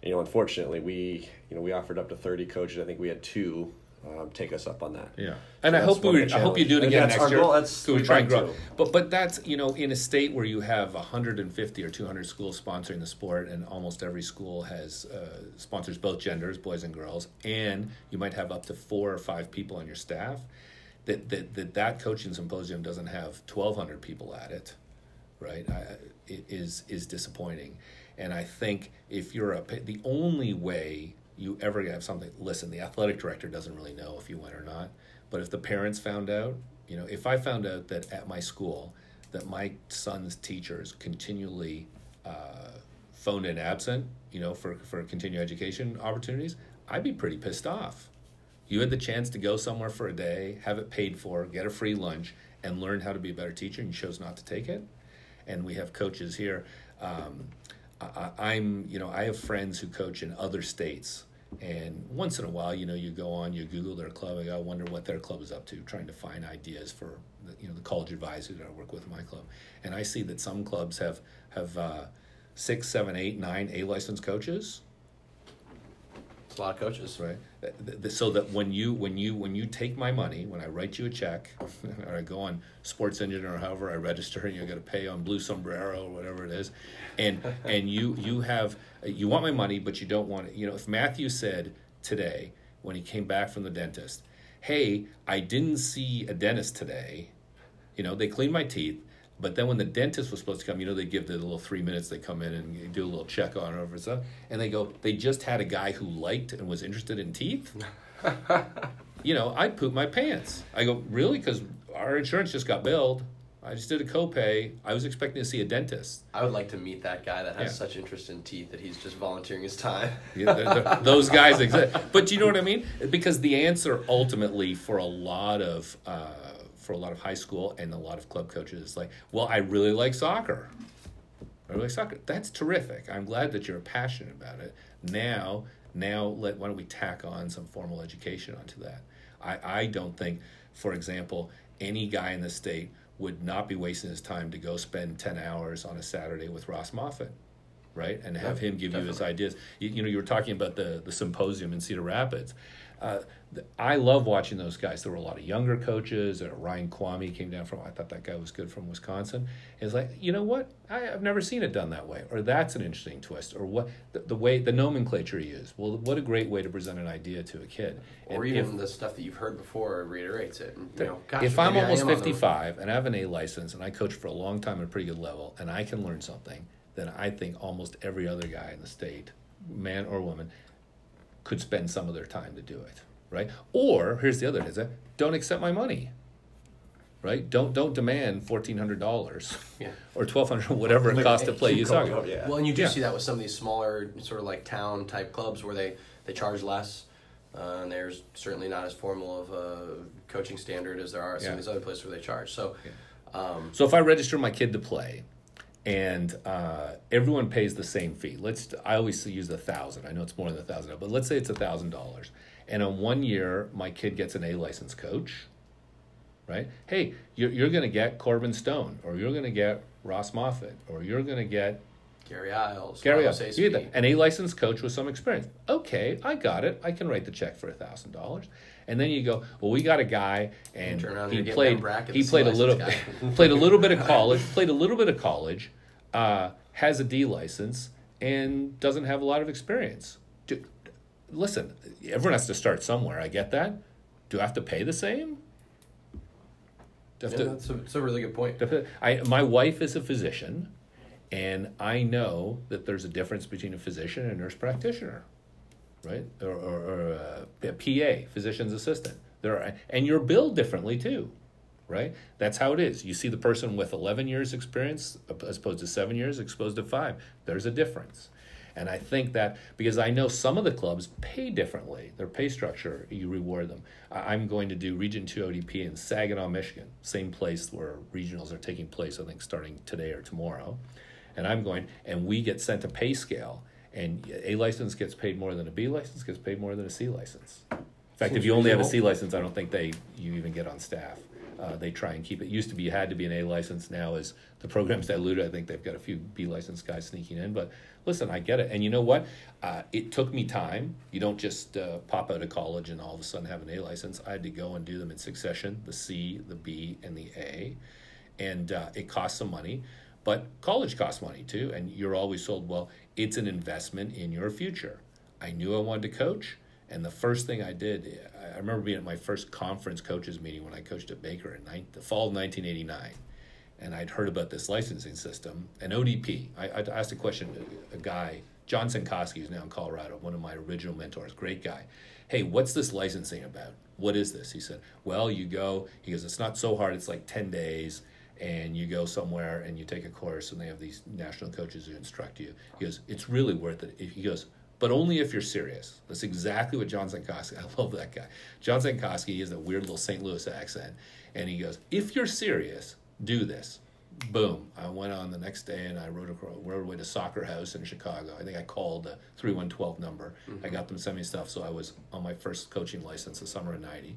And, you know, unfortunately, we, you know, we offered up to 30 coaches. I think we had two um, take us up on that. Yeah, and I hope we, I hope you do it again that's next year. goal. That's so we try and grow. to. But but that's you know in a state where you have 150 or 200 schools sponsoring the sport, and almost every school has uh, sponsors both genders, boys and girls, and you might have up to four or five people on your staff. That that that, that coaching symposium doesn't have 1,200 people at it, right? I, it is is disappointing, and I think if you're a the only way you ever have something. Listen, the athletic director doesn't really know if you went or not, but if the parents found out, you know, if I found out that at my school that my son's teachers continually uh, phoned in absent, you know, for for continuing education opportunities, I'd be pretty pissed off. You had the chance to go somewhere for a day, have it paid for, get a free lunch, and learn how to be a better teacher, and you chose not to take it. And we have coaches here. Um, I, I'm, you know, I have friends who coach in other states, and once in a while, you know, you go on, you Google their club. I wonder what their club is up to, trying to find ideas for, the, you know, the college advisors that I work with in my club. And I see that some clubs have have uh, six, seven, eight, nine A licensed coaches a lot of coaches. right so that when you when you when you take my money when i write you a check or i go on sports engine or however i register and you got to pay on blue sombrero or whatever it is and and you you have you want my money but you don't want it you know if matthew said today when he came back from the dentist hey i didn't see a dentist today you know, they cleaned my teeth, but then when the dentist was supposed to come, you know, they give the little three minutes. They come in and do a little check on it over stuff, and they go, they just had a guy who liked and was interested in teeth. you know, I poop my pants. I go, really? Because our insurance just got billed. I just did a copay. I was expecting to see a dentist. I would like to meet that guy that has Yeah. such interest in teeth that he's just volunteering his time. Yeah, they're- they're- those guys exist. But you know what I mean? Because the answer ultimately for a lot of uh, for a lot of high school and a lot of club coaches is like, well, I really like soccer. I really like soccer. That's terrific. I'm glad that you're passionate about it. Now, now let why don't we tack on some formal education onto that? I, I don't think, for example, any guy in the state would not be wasting his time to go spend ten hours on a Saturday with Ross Moffat right? And have him give you his ideas. You, you know, you were talking about the the symposium in Cedar Rapids. Uh, th- I love watching those guys. There were a lot of younger coaches. Uh, Ryan Kwame came down from. I thought that guy was good from Wisconsin. It's like you know what? I, I've never seen it done that way. Or that's an interesting twist. Or what the, the way the nomenclature you use. Well, what a great way to present an idea to a kid. Or And even if- the stuff that you've heard before reiterates it. And, you know, gosh, if I'm almost the- 55 and I have an A license and I coach for a long time at a pretty good level and I can learn something, then I think almost every other guy in the state, man or woman, could spend some of their time to do it, right? Or here's the other is that don't accept my money. Right? Don't don't demand fourteen hundred dollars Yeah. or twelve hundred whatever it costs to play you Keep going soccer. up, yeah. Well, and you do Yeah. see that with some of these smaller, sort of like town type clubs where they, they charge less. Uh, and there's certainly not as formal of a coaching standard as there are at some Yeah. of these other places where they charge. So, um, So if I register my kid to play, and uh, everyone pays the same fee, let's I always use a thousand. I know it's more than a thousand, but let's say it's a thousand dollars. And in one year, my kid gets an A license coach. Right? Hey, you're, you're going to get Corbin Stone, or you're going to get Ross Moffat, or you're going to get Gary Isles, Gary, Isles. An A licensed coach with some experience. Okay, I got it. I can write the check for a thousand dollars. And then you go, well, we got a guy, and he played. He played a little, played a little bit of college. Played a little bit of college. Uh, has a D license and doesn't have a lot of experience. Listen, everyone has to start somewhere. I get that. Do I have to pay the same? Do I have Yeah, to- that's, a, that's a really good point. I, my wife is a physician, and I know that there's a difference between a physician and a nurse practitioner, right? Or, or, or uh, a, a PA, physician's assistant. There are, and you're billed differently too, right? That's how it is. You see the person with 11 years experience as opposed to seven years, exposed to five. There's a difference. And I think that because I know some of the clubs pay differently, their pay structure, you reward them. I'm going to do Region 2 ODP in Saginaw, Michigan, same place where regionals are taking place, I think, starting today or tomorrow. And I'm going, and we get sent a pay scale, and A license gets paid more than a B license, gets paid more than a C license. In fact, if you only have a C license, I don't think they you even get on staff. Uh, they try and keep it. Used to be you had to be an A license. Now as the program's diluted, I think they've got a few B license guys sneaking in. But listen, I get it. And you know what? Uh, it took me time. You don't just uh, pop out of college and all of a sudden have an A license. I had to go and do them in succession: the C, the B, and the A. And uh, it costs some money, but college costs money too. And you're always told, well, it's an investment in your future. I knew I wanted to coach. And the first thing I did, I remember being at my first conference coaches meeting when I coached at Baker in the fall of 1989. And I'd heard about this licensing system, an ODP. I, I asked a question, to a guy, John Sankoski, who's now in Colorado, one of my original mentors, great guy. Hey, what's this licensing about? What is this? He said, Well, you go, he goes, It's not so hard, it's like 10 days and you go somewhere and you take a course and they have these national coaches who instruct you. He goes, it's really worth it. He goes, but only if you're serious. That's exactly what John Sankoski, I love that guy. John Sankoski has a weird little St. Louis accent. And he goes, if you're serious, do this. Boom. I went on the next day and I rode, across, rode away to Soccer House in Chicago. I think I called the 3112 number. Mm-hmm. I got them to send me stuff. So I was on my first coaching license the summer of 90.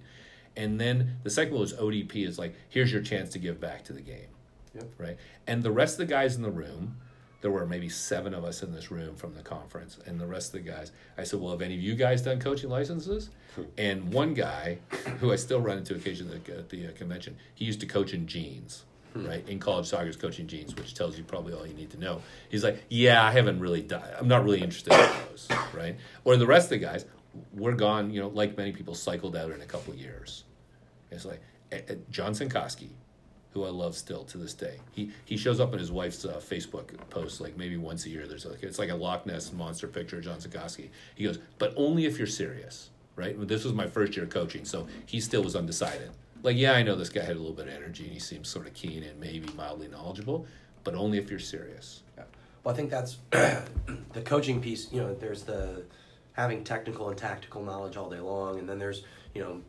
And then the second one was ODP is like, here's your chance to give back to the game. Yep. Right. And the rest of the guys in the room, there were maybe seven of us in this room from the conference, and the rest of the guys, I said, Well, have any of you guys done coaching licenses? And one guy, who I still run into occasionally at the uh, convention, he used to coach in jeans. Hmm. Right in college soccer, is coaching jeans, which tells you probably all you need to know. He's like, yeah, I haven't really done. I'm not really interested in those, right? Or the rest of the guys, we're gone. You know, like many people, cycled out in a couple years. It's like uh, John Sankoski, who I love still to this day. He he shows up in his wife's uh, Facebook post like maybe once a year. There's like it's like a Loch Ness monster picture of John Sankoski. He goes, but only if you're serious, right? This was my first year coaching, so he still was undecided. Like, yeah, I know this guy had a little bit of energy and he seems sort of keen and maybe mildly knowledgeable, but only if you're serious. Yeah. Well, I think that's the coaching piece. You know, there's the having technical and tactical knowledge all day long, and then there's you know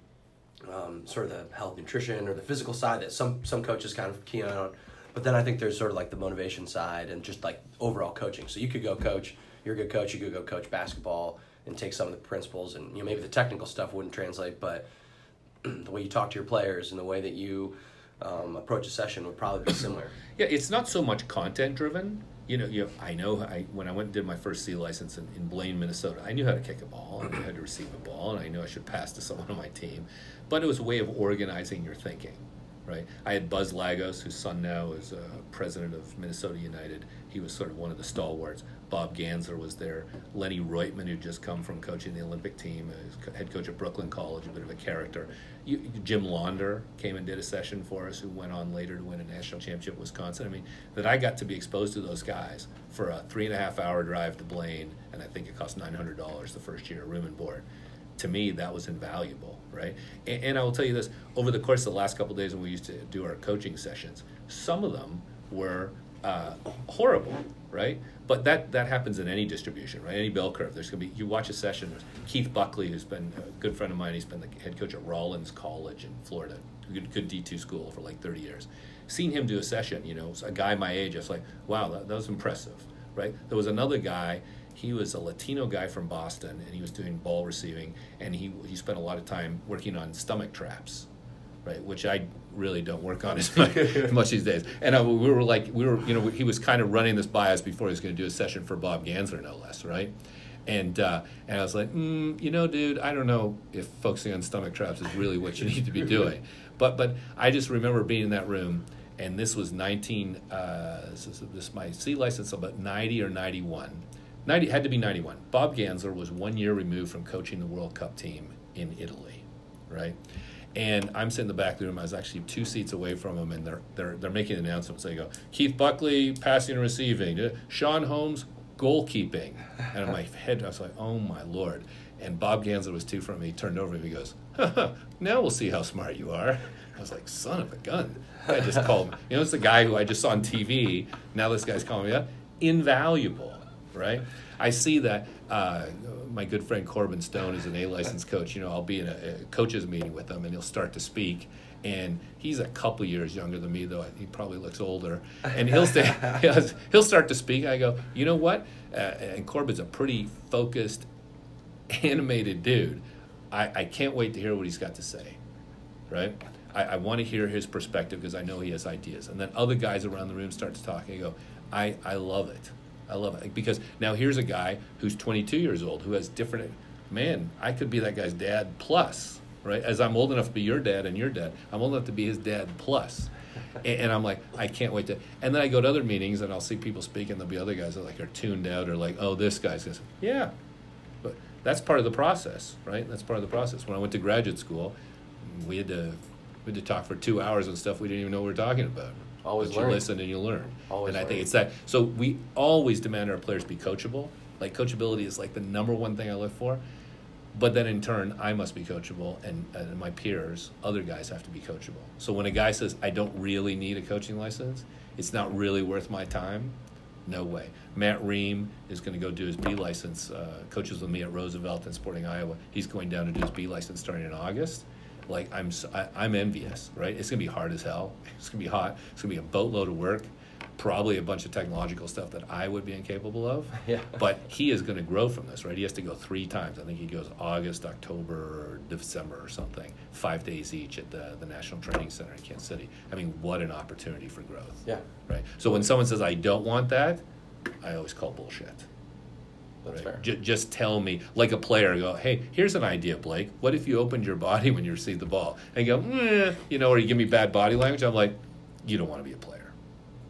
um, sort of the health nutrition or the physical side that some some coaches kind of key on. But then I think there's sort of like the motivation side and just like overall coaching. So you could go coach, you're a good coach, you could go coach basketball and take some of the principles and you know maybe the technical stuff wouldn't translate, but the way you talk to your players and the way that you um, approach a session would probably be similar. Yeah, it's not so much content driven you know, you I know I when I went and did my first C license in, in Blaine, Minnesota, I knew how to kick a ball, I knew how to receive a ball, and I knew I should pass to someone on my team. But it was a way of organizing your thinking, right? I had Buzz Lagos, whose son now is uh, president of Minnesota United. He was sort of one of the stalwarts. Bob Gansler was there. Lenny Reutman, who'd just come from coaching the Olympic team, uh, head coach at Brooklyn College, a bit of a character. You, Jim Launder came and did a session for us, who went on later to win a national championship at Wisconsin. I mean, that I got to be exposed to those guys for a three and a half hour drive to Blaine, and I think it cost $900 the first year, room and board. To me, that was invaluable, right? And, and I will tell you this over the course of the last couple days when we used to do our coaching sessions, some of them were uh, horrible, right? But that that happens in any distribution, right? Any bell curve. There's gonna be you watch a session. Keith Buckley, who's been a good friend of mine. He's been the head coach at Rollins College in Florida, good good D two school for like 30 years. Seen him do a session, you know, a guy my age. I was like, wow, that, that was impressive, right? There was another guy. He was a Latino guy from Boston, and he was doing ball receiving, and he he spent a lot of time working on stomach traps right? Which I really don't work on as much, as much these days. And uh, we were like, we were, you know, he was kind of running this by us before he was going to do a session for Bob Gansler, no less, right? And uh, and I was like, mm, you know, dude, I don't know if focusing on stomach traps is really what you need to be doing. But but I just remember being in that room, and this was 19. Uh, this is this my C license about 90 or 91. 90 had to be 91. Bob Gansler was one year removed from coaching the World Cup team in Italy, right? And I'm sitting in the back of the room. I was actually two seats away from him, and they're they're they're making announcements. They go, Keith Buckley passing and receiving, uh, Sean Holmes goalkeeping, and my head I was like, oh my lord. And Bob Gansler was two from me. He turned over and he goes, now we'll see how smart you are. I was like, son of a gun. I just called him. You know, it's the guy who I just saw on TV. Now this guy's calling me up. Invaluable, right? I see that. Uh, my good friend Corbin Stone is an A licensed coach. You know, I'll be in a, a coaches meeting with him, and he'll start to speak, and he's a couple years younger than me, though he probably looks older. And he'll say he'll start to speak. I go, you know what? Uh, and Corbin's a pretty focused, animated dude. I, I can't wait to hear what he's got to say, right? I, I want to hear his perspective because I know he has ideas. And then other guys around the room start to talk and go, I, I love it. I love it. Because now here's a guy who's 22 years old who has different, man, I could be that guy's dad plus, right? As I'm old enough to be your dad and your dad, I'm old enough to be his dad plus. And, I'm like, I can't wait to. And then I go to other meetings and I'll see people speak and there'll be other guys that like are tuned out or like, oh, this guy's this. Yeah, but that's part of the process, right? That's part of the process. When I went to graduate school, we had to we had to talk for two hours on stuff we didn't even know we were talking about. Always but you listen and you learn. Always and I learn. think it's that. So we always demand our players be coachable. Like coachability is like the number one thing I look for. But then in turn, I must be coachable, and, and my peers, other guys, have to be coachable. So when a guy says, I don't really need a coaching license, it's not really worth my time, no way. Matt Ream is going to go do his B license, uh, coaches with me at Roosevelt and Sporting Iowa. He's going down to do his B license starting in August. Like, I'm, s- I, I'm envious, right? It's going to be hard as hell. It's going to be hot. It's going to be a boatload of work, probably a bunch of technological stuff that I would be incapable of. Yeah. But he is going to grow from this, right? He has to go three times. I think he goes August, October, or December or something, five days each at the, the National Training Center in Kansas City. I mean, what an opportunity for growth. Yeah, Right. So when someone says, I don't want that, I always call bullshit. That's right? fair. Ju- just tell me, like a player, go, hey, here's an idea, Blake. What if you opened your body when you received the ball? And you go, eh, you know, or you give me bad body language? I'm like, you don't want to be a player.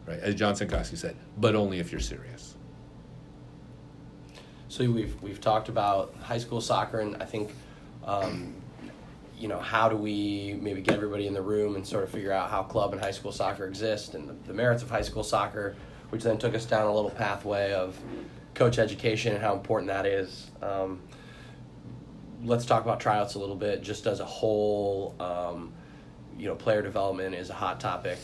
Right? As John Sankoski said, but only if you're serious. So we've we've talked about high school soccer, and I think, um, you know, how do we maybe get everybody in the room and sort of figure out how club and high school soccer exist and the, the merits of high school soccer, which then took us down a little pathway of coach education and how important that is. Um, let's talk about tryouts a little bit, just as a whole. Um, you know, player development is a hot topic.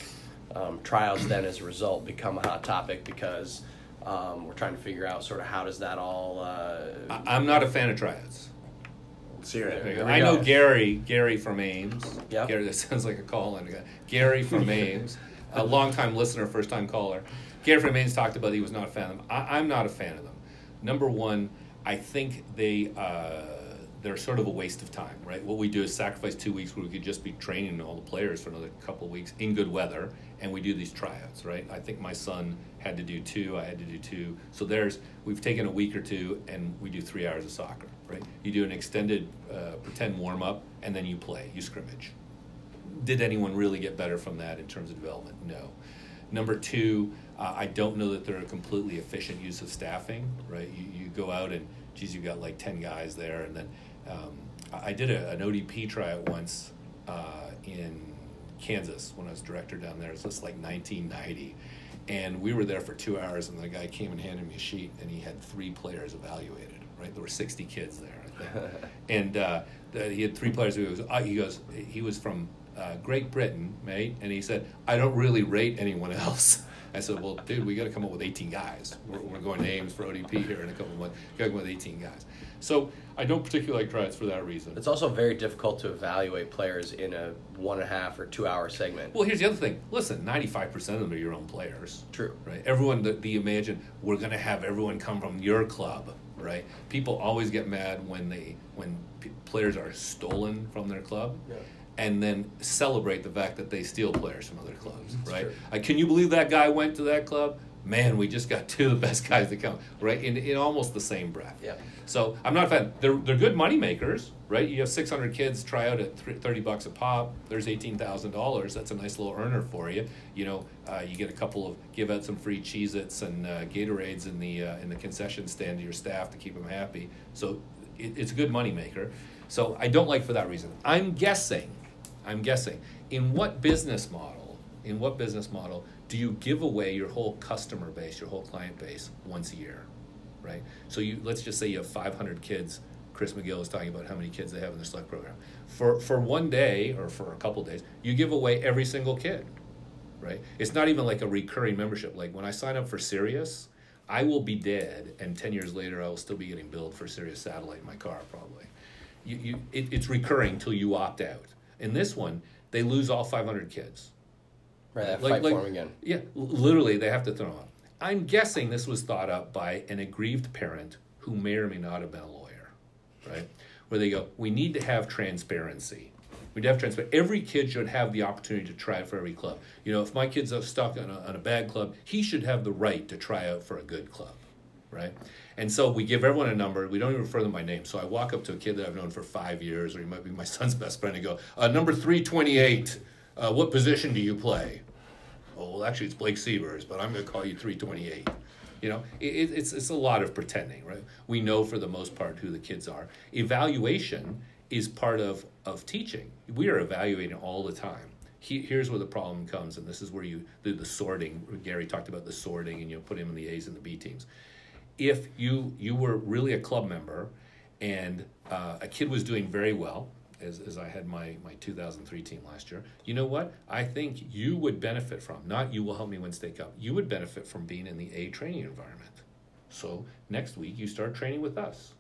Um, tryouts then, as a result, become a hot topic because um, we're trying to figure out sort of how does that all. Uh, I- I'm not a fan of tryouts. There we I know. Gary, Gary from Ames. Yep. Gary, that sounds like a call in. Gary from Ames, a longtime listener, first time caller. Gary Ames talked about he was not a fan of them. I, I'm not a fan of them. Number one, I think they uh, they're sort of a waste of time, right? What we do is sacrifice two weeks where we could just be training all the players for another couple of weeks in good weather, and we do these tryouts, right? I think my son had to do two, I had to do two. So there's we've taken a week or two, and we do three hours of soccer, right? You do an extended uh, pretend warm up, and then you play, you scrimmage. Did anyone really get better from that in terms of development? No. Number two, uh, I don't know that they're a completely efficient use of staffing, right? You, you go out and, geez, you've got like 10 guys there. And then um, I did a, an ODP tryout once uh, in Kansas when I was director down there. It was just like 1990. And we were there for two hours, and the guy came and handed me a sheet, and he had three players evaluated, right? There were 60 kids there, and uh, the, he had three players. He goes, uh, he goes, he was from uh, Great Britain, mate, and he said, I don't really rate anyone else. I said, well, dude, we got to come up with 18 guys. We're, we're going to Ames for ODP here in a couple of months. Got to come up with 18 guys. So I don't particularly like tryouts for that reason. it's also very difficult to evaluate players in a one and a half or two hour segment. Well, here's the other thing. Listen, 95% of them are your own players. True. Right? Everyone that the imagine we're going to have everyone come from your club, right? People always get mad when they when p- players are stolen from their club. Yeah. And then celebrate the fact that they steal players from other clubs, right? Uh, can you believe that guy went to that club? Man, we just got two of the best guys to come, right? In, in almost the same breath. Yeah. So I'm not a fan. They're, they're good money makers, right? You have 600 kids try out at 30 bucks a pop. There's $18,000. That's a nice little earner for you. You know, uh, you get a couple of give out some free Cheez-Its and uh, Gatorades in the uh, in the concession stand to your staff to keep them happy. So it, it's a good money maker. So I don't like for that reason. I'm guessing. I'm guessing. In what business model? In what business model do you give away your whole customer base, your whole client base once a year? right? So you let's just say you have 500 kids. Chris McGill is talking about how many kids they have in the select program. For for one day or for a couple days, you give away every single kid, right? It's not even like a recurring membership. Like when I sign up for Sirius, I will be dead, and 10 years later, I will still be getting billed for Sirius satellite in my car probably. You, you it, it's recurring till you opt out. In this one, they lose all 500 kids. Right, that Like- fight like- for him again. Yeah, literally, they have to throw up. I'm guessing this was thought up by an aggrieved parent who may or may not have been a lawyer, right? Where they go, we need to have transparency. We need to have transparency. Every kid should have the opportunity to try out for every club. You know, if my kid's are stuck on a, on a bad club, he should have the right to try out for a good club, right? And so we give everyone a number. We don't even refer them by name. So I walk up to a kid that I've known for five years, or he might be my son's best friend, and go, uh, "Number three twenty-eight. Uh, what position do you play?" Oh, well, actually, it's Blake Sievers, but I'm going to call you three twenty-eight. You know, it, it's it's a lot of pretending, right? We know for the most part who the kids are. Evaluation is part of of teaching. We are evaluating all the time. He, here's where the problem comes, and this is where you do the sorting. Gary talked about the sorting, and you put him in the A's and the B teams. If you you were really a club member, and uh, a kid was doing very well, as, as I had my, my 2003 team last year, you know what? I think you would benefit from, not you will help me win State Cup, you would benefit from being in the A training environment. So next week you start training with us,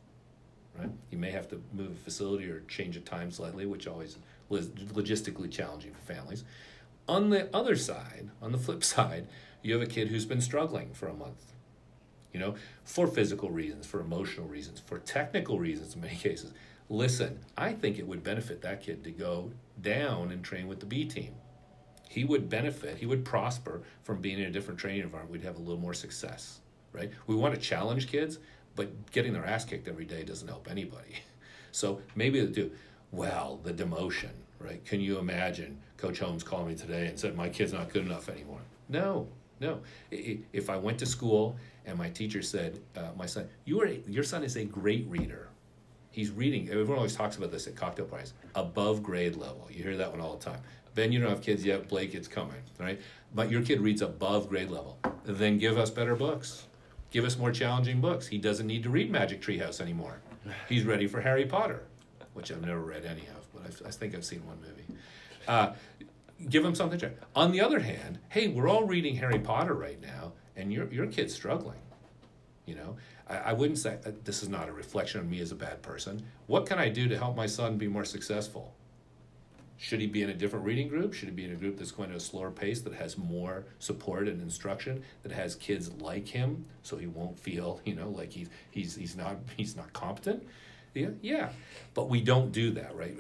right? You may have to move a facility or change a time slightly, which always is logistically challenging for families. On the other side, on the flip side, you have a kid who's been struggling for a month, you know, for physical reasons, for emotional reasons, for technical reasons in many cases listen, I think it would benefit that kid to go down and train with the B team. He would benefit, he would prosper from being in a different training environment. We'd have a little more success, right? We want to challenge kids, but getting their ass kicked every day doesn't help anybody. So maybe they do. Well, the demotion, right? Can you imagine Coach Holmes called me today and said, My kid's not good enough anymore? No, no. If I went to school and my teacher said, uh, My son, you are, your son is a great reader He's reading. Everyone always talks about this at cocktail parties. Above grade level. You hear that one all the time. Ben, you don't have kids yet. Blake, it's coming, right? But your kid reads above grade level. Then give us better books. Give us more challenging books. He doesn't need to read Magic Treehouse anymore. He's ready for Harry Potter, which I've never read any of, but I, I think I've seen one movie. Uh, give him something to. On the other hand, hey, we're all reading Harry Potter right now, and your your kid's struggling. You know, I, I wouldn't say uh, this is not a reflection of me as a bad person. What can I do to help my son be more successful? Should he be in a different reading group? Should he be in a group that's going at a slower pace, that has more support and instruction, that has kids like him, so he won't feel, you know, like he's he's he's not he's not competent? Yeah, yeah. But we don't do that, right?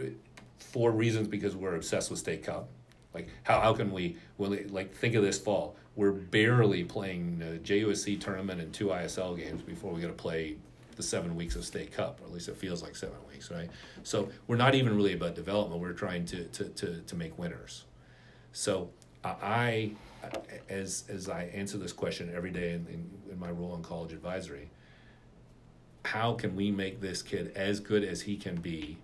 For reasons because we're obsessed with state cup. Like how how can we well like think of this fall? we're barely playing a JUSC tournament and two ISL games before we got to play the seven weeks of state cup or at least it feels like seven weeks right so we're not even really about development we're trying to to, to, to make winners so i as as i answer this question every day in, in, in my role in college advisory how can we make this kid as good as he can be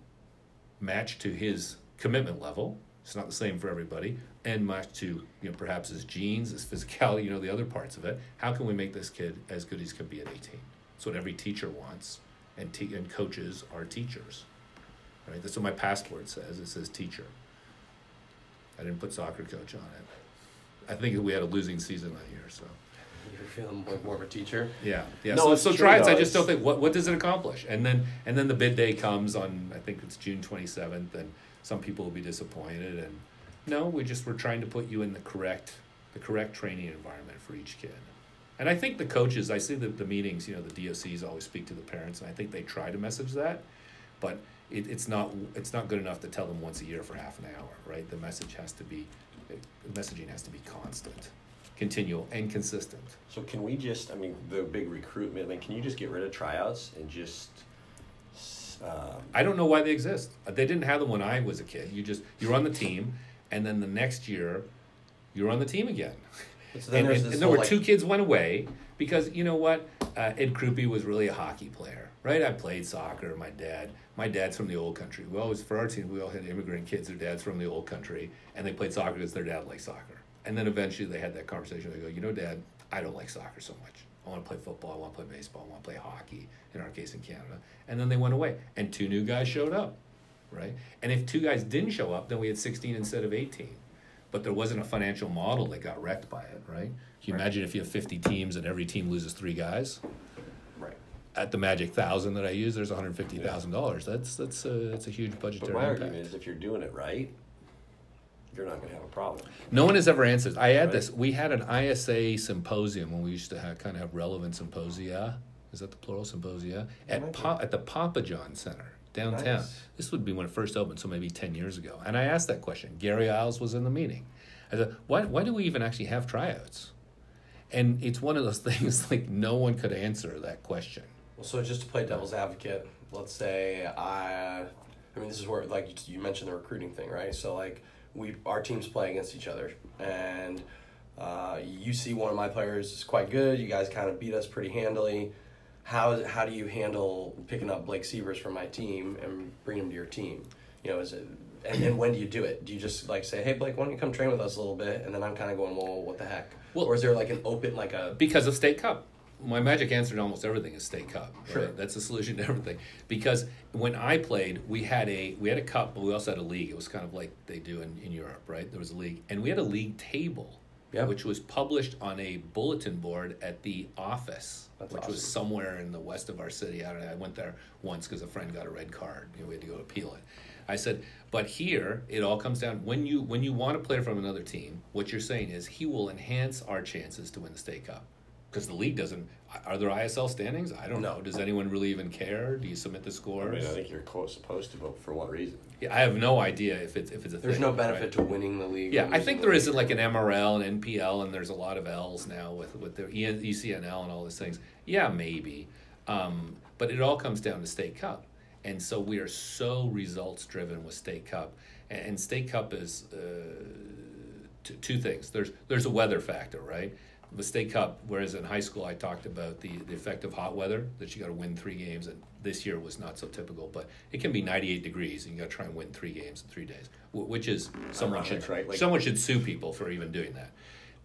matched to his commitment level it's not the same for everybody, and much to you know perhaps his genes, his physicality, you know the other parts of it. How can we make this kid as good as he can be at 18? That's what every teacher wants, and te- and coaches are teachers, right? That's what my passport says. It says teacher. I didn't put soccer coach on it. I think we had a losing season that year, so. You're feeling more, more of a teacher. Yeah, yeah. No, so so try it. I just don't think what what does it accomplish? And then and then the bid day comes on I think it's June twenty seventh, and some people will be disappointed and no we just we're trying to put you in the correct the correct training environment for each kid. And i think the coaches i see the, the meetings you know the docs always speak to the parents and i think they try to message that but it, it's not it's not good enough to tell them once a year for half an hour right? The message has to be the messaging has to be constant continual and consistent. So can we just i mean the big recruitment I mean, can you just get rid of tryouts and just um, I don't know why they exist. They didn't have them when I was a kid. You just you're on the team, and then the next year, you're on the team again. So and, and, and there were like... two kids went away because you know what? Uh, Ed Krupe was really a hockey player, right? I played soccer. My dad, my dad's from the old country. We always for our team, we all had immigrant kids. Their dads from the old country, and they played soccer because their dad liked soccer. And then eventually they had that conversation. They go, you know, Dad, I don't like soccer so much. I want to play football. I want to play baseball. I want to play hockey. In our case, in Canada, and then they went away, and two new guys showed up, right? And if two guys didn't show up, then we had 16 instead of 18. But there wasn't a financial model that got wrecked by it, right? Can you right. imagine if you have 50 teams and every team loses three guys? Right. At the magic thousand that I use, there's 150 thousand yeah. dollars. That's that's a that's a huge budgetary. But my impact. argument is, if you're doing it right, you're not going to have a problem. No one has ever answered. I had right? this. We had an ISA symposium when we used to have, kind of have relevant symposia. Is that the plural symposia at pa- at the Papa John Center downtown. Nice. This would be when it first opened, so maybe 10 years ago. And I asked that question. Gary Isles was in the meeting. I said, why, why do we even actually have tryouts? And it's one of those things like no one could answer that question. Well, so just to play devil's advocate, let's say I, I mean, this is where like you mentioned the recruiting thing, right? So like we our teams play against each other, and uh, you see one of my players is quite good. You guys kind of beat us pretty handily. How how do you handle picking up Blake Sievers from my team and bring him to your team? You know, is it and, then when do you do it? Do you just like say, "Hey, Blake, why don't you come train with us a little bit?" And then I'm kind of going, "Well, what the heck?" Well- or is there like an open like a Because of State Cup. My magic answer to almost everything is State Cup. right? Sure. That's the solution to everything. Because when I played, we had a we had a cup, but we also had a league. It was kind of like they do in, in Europe, right? There was a league, and we had a league table, Yeah. which was published on a bulletin board at the office, That's which was somewhere in the west of our city. I, don't know, I went there once because a friend got a red card. You know, we had to go appeal it. I said, but here it all comes down when you when you want a player from another team. What you're saying is he will enhance our chances to win the state cup because the league doesn't. Are there ISL standings? I don't No. know. Does anyone really even care? Do you submit the I scores? mean, I think you're close, supposed to vote for what reason? yeah, I have no idea if it's if it's a. there's thing, no benefit right? to winning the league. or Yeah, I losing think the there is league. like an MRL and NPL, and there's a lot of L's now with with their E- ECNL and all those things. Yeah, maybe, um, but it all comes down to state cup, and so we are so results driven with state cup, and, and state cup is uh, t- two things. There's there's a weather factor, right? The state cup, whereas in high school I talked about the, the effect of hot weather that you got to win three games, and this year was not so typical. But it can be 98 degrees, and you got to try and win three games in three days, which is someone Ironic, should right? Like- someone should sue people for even doing that.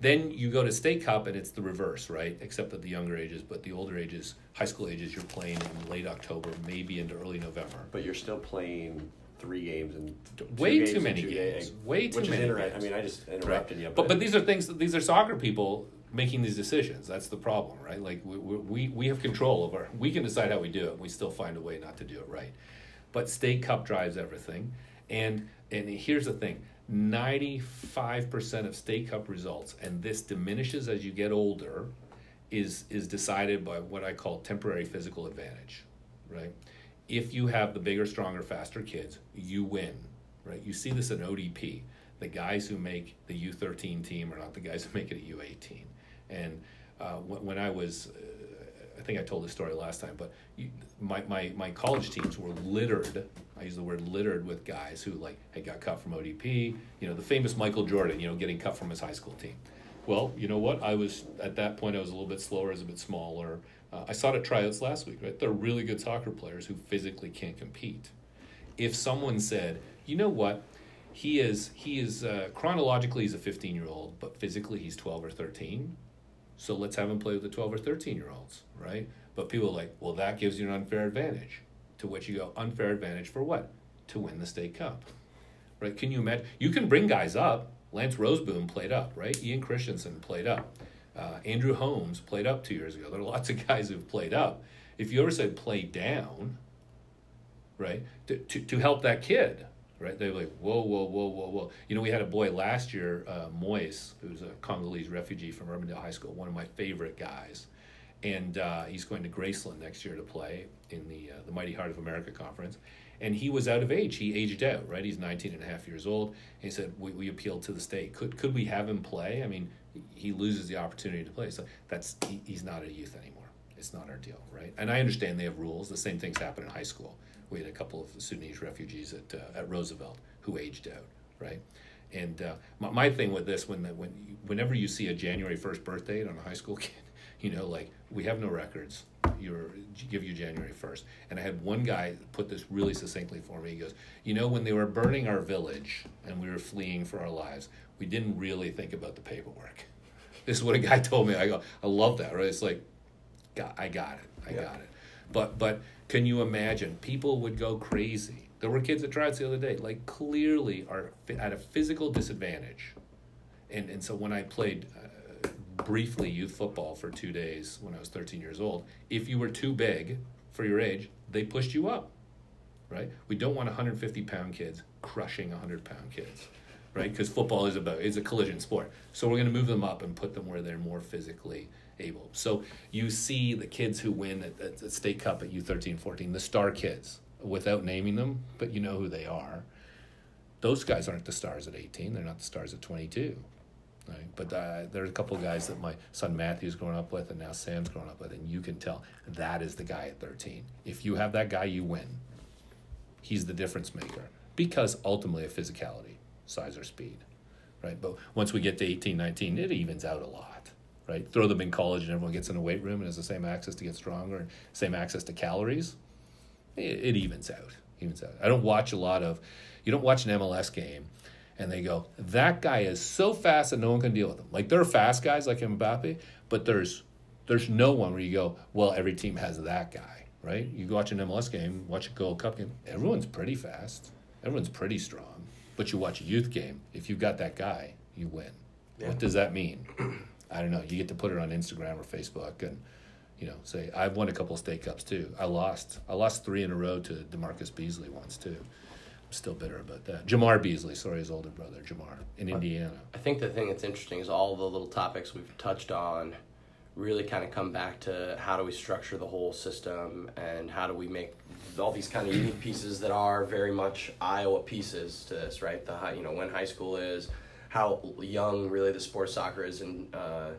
Then you go to state cup, and it's the reverse, right? Except at the younger ages, but the older ages, high school ages, you're playing in late October, maybe into early November. But you're still playing three games and two Way games too many games. Way too which many Is inter- games. I mean, I just Right. interrupted you, But but these are things. These are soccer people making these decisions. That's the problem, right? Like we we we have control over. We can decide how we do it. and We still find a way not to do it right. But state cup drives everything, and and here's the thing: ninety five percent of state cup results, and this diminishes as you get older, is is decided by what I call temporary physical advantage, right? If you have the bigger, stronger, faster kids, you win, right? You see this in ODP. The guys who make the U13 team are not the guys who make it at U18. And uh, when, when I was, uh, I think I told this story last time, but you, my, my, my college teams were littered. I use the word littered with guys who like had got cut from ODP. You know, the famous Michael Jordan, you know, getting cut from his high school team. Well, you know what? I was at that point. I was a little bit slower. I was a bit smaller. Uh, I saw it at tryouts last week. Right, they're really good soccer players who physically can't compete. If someone said, you know what, he is he is uh, chronologically he's a 15 year old, but physically he's 12 or 13. So let's have him play with the 12 or 13 year olds, right? But people are like, well, that gives you an unfair advantage. To which you go, unfair advantage for what? To win the state cup, right? Can you imagine? You can bring guys up. Lance Roseboom played up, right? Ian Christensen played up. Uh, Andrew Holmes played up two years ago. There are lots of guys who've played up. If you ever said play down, right, to, to, to help that kid, right? They're like, whoa, whoa, whoa, whoa, whoa. You know, we had a boy last year, uh, Moise, who's a Congolese refugee from Urbandale High School, one of my favorite guys. And uh, he's going to Graceland next year to play in the, uh, the Mighty Heart of America conference. And he was out of age. He aged out, right? He's 19 and a half years old. He said, we, we appealed to the state. Could, could we have him play? I mean, he loses the opportunity to play. So that's he, he's not a youth anymore. It's not our deal, right? And I understand they have rules. The same things happen in high school. We had a couple of Sudanese refugees at uh, at Roosevelt who aged out, right? And uh, my, my thing with this, when when whenever you see a January first birthday on a high school kid, you know, like we have no records. You're give you January first. And I had one guy put this really succinctly for me. He goes, you know, when they were burning our village and we were fleeing for our lives, we didn't really think about the paperwork. This is what a guy told me. I go, I love that. Right? It's like, got, I got it. I Yeah. got it. But but can you imagine? People would go crazy. There were kids that tried the other day, like clearly are at a physical disadvantage. And and so when I played uh, briefly youth football for two days when I was 13 years old, if you were too big for your age, they pushed you up. Right? We don't want 150 pound kids crushing 100 pound kids. Right? Because football is about it's a collision sport. So we're going to move them up and put them where they're more physically able. So you see the kids who win at, the state cup at U13, 14, the star kids, without naming them, but you know who they are. Those guys aren't the stars at 18. They're not the stars at 22. Right? But uh, there's a couple of guys that my son Matthew's grown up with, and now Sam's grown up with, and you can tell that is the guy at 13. If you have that guy, you win. He's the difference maker because ultimately of physicality, size or speed, right? But once we get to 18, 19, it evens out a lot, right? Throw them in college, and everyone gets in a weight room and has the same access to get stronger and same access to calories. It, it evens out. Evens out. I don't watch a lot of. You don't watch an MLS game and they go, that guy is so fast that no one can deal with him. Like there are fast guys like Mbappe, but there's there's no one where you go, well, every team has that guy, right? You go watch an MLS game, watch a Gold Cup game, everyone's pretty fast, everyone's pretty strong. But you watch a youth game, if you've got that guy, you win. Yeah. What does that mean? I don't know. You get to put it on Instagram or Facebook and you know say I've won a couple of state cups too. I lost I lost three in a row to DaMarcus Beasley once too I'm still bitter about that. Jamar Beasley, sorry, his older brother, Jamar, in Indiana. I think the thing that's interesting is all the little topics we've touched on really kind of come back to how do we structure the whole system and how do we make all these kind of unique pieces that are very much Iowa pieces to this, right? The high, you know, when high school is, how young really the sports soccer is in uh,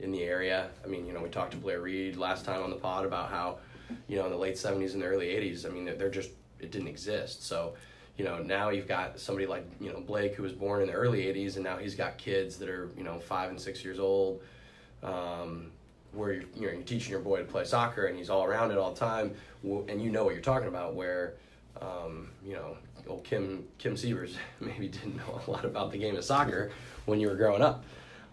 in the area. I mean, you know, we talked to Blair Reed last time on the pod about how, you know, in the late '70s and the early '80s, I mean, they're, they're just it didn't exist. So you know, now you've got somebody like, you know, Blake who was born in the early 80s and now he's got kids that are, you know, five and six years old, um, where you're, you know, you're teaching your boy to play soccer and he's all around it all the time. And you know what you're talking about, where, um, you know, old Kim, Kim Sievers maybe didn't know a lot about the game of soccer when you were growing up.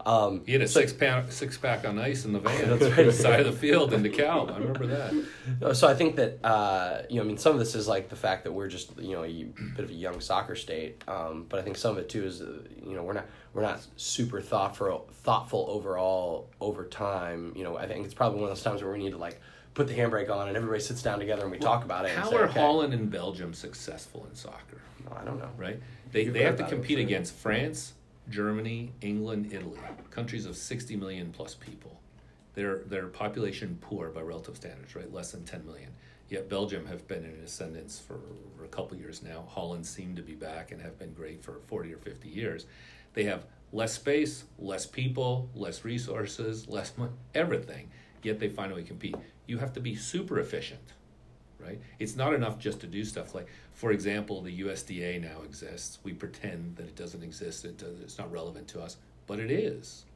Um, he had a six pack, six pack on ice in the van that's right. the side of the field in the DeKalb. I remember that. So I think that uh, you know, I mean, some of this is like the fact that we're just you know a bit of a young soccer state, um, but I think some of it too is uh, you know we're not we're not super thoughtful thoughtful overall over time. You know, I think it's probably one of those times where we need to like put the handbrake on and everybody sits down together and we well, talk about it. How say, are okay. Holland and Belgium successful in soccer? I don't know. Right? They, they have to compete against France, Germany, England, Italy, countries of 60 million plus people. Their, their population poor by relative standards, right? Less than 10 million. Yet Belgium have been in ascendance for, a couple years now. Holland seem to be back and have been great for 40 or 50 years. They have less space, less people, less resources, less money, everything. Yet they finally compete. You have to be super efficient, right? It's not enough just to do stuff like for example, the USDA now exists. We pretend that it doesn't exist, it does, it's not relevant to us, but it is,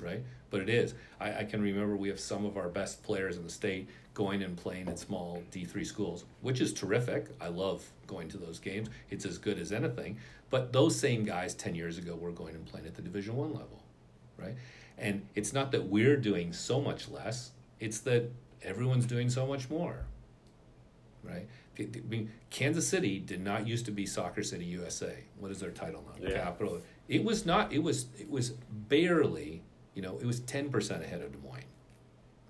right? But it is. I, I can remember we have some of our best players in the state going and playing at small D3 schools, which is terrific. I love going to those games. It's as good as anything. But those same guys 10 years ago were going and playing at the Division 1 level, right? And it's not that we're doing so much less, it's that everyone's doing so much more, right? I mean, Kansas City did not used to be Soccer City USA. What is their title now? Yeah. Capital. It was not. It was. It was barely. You know, it was ten percent ahead of Des Moines.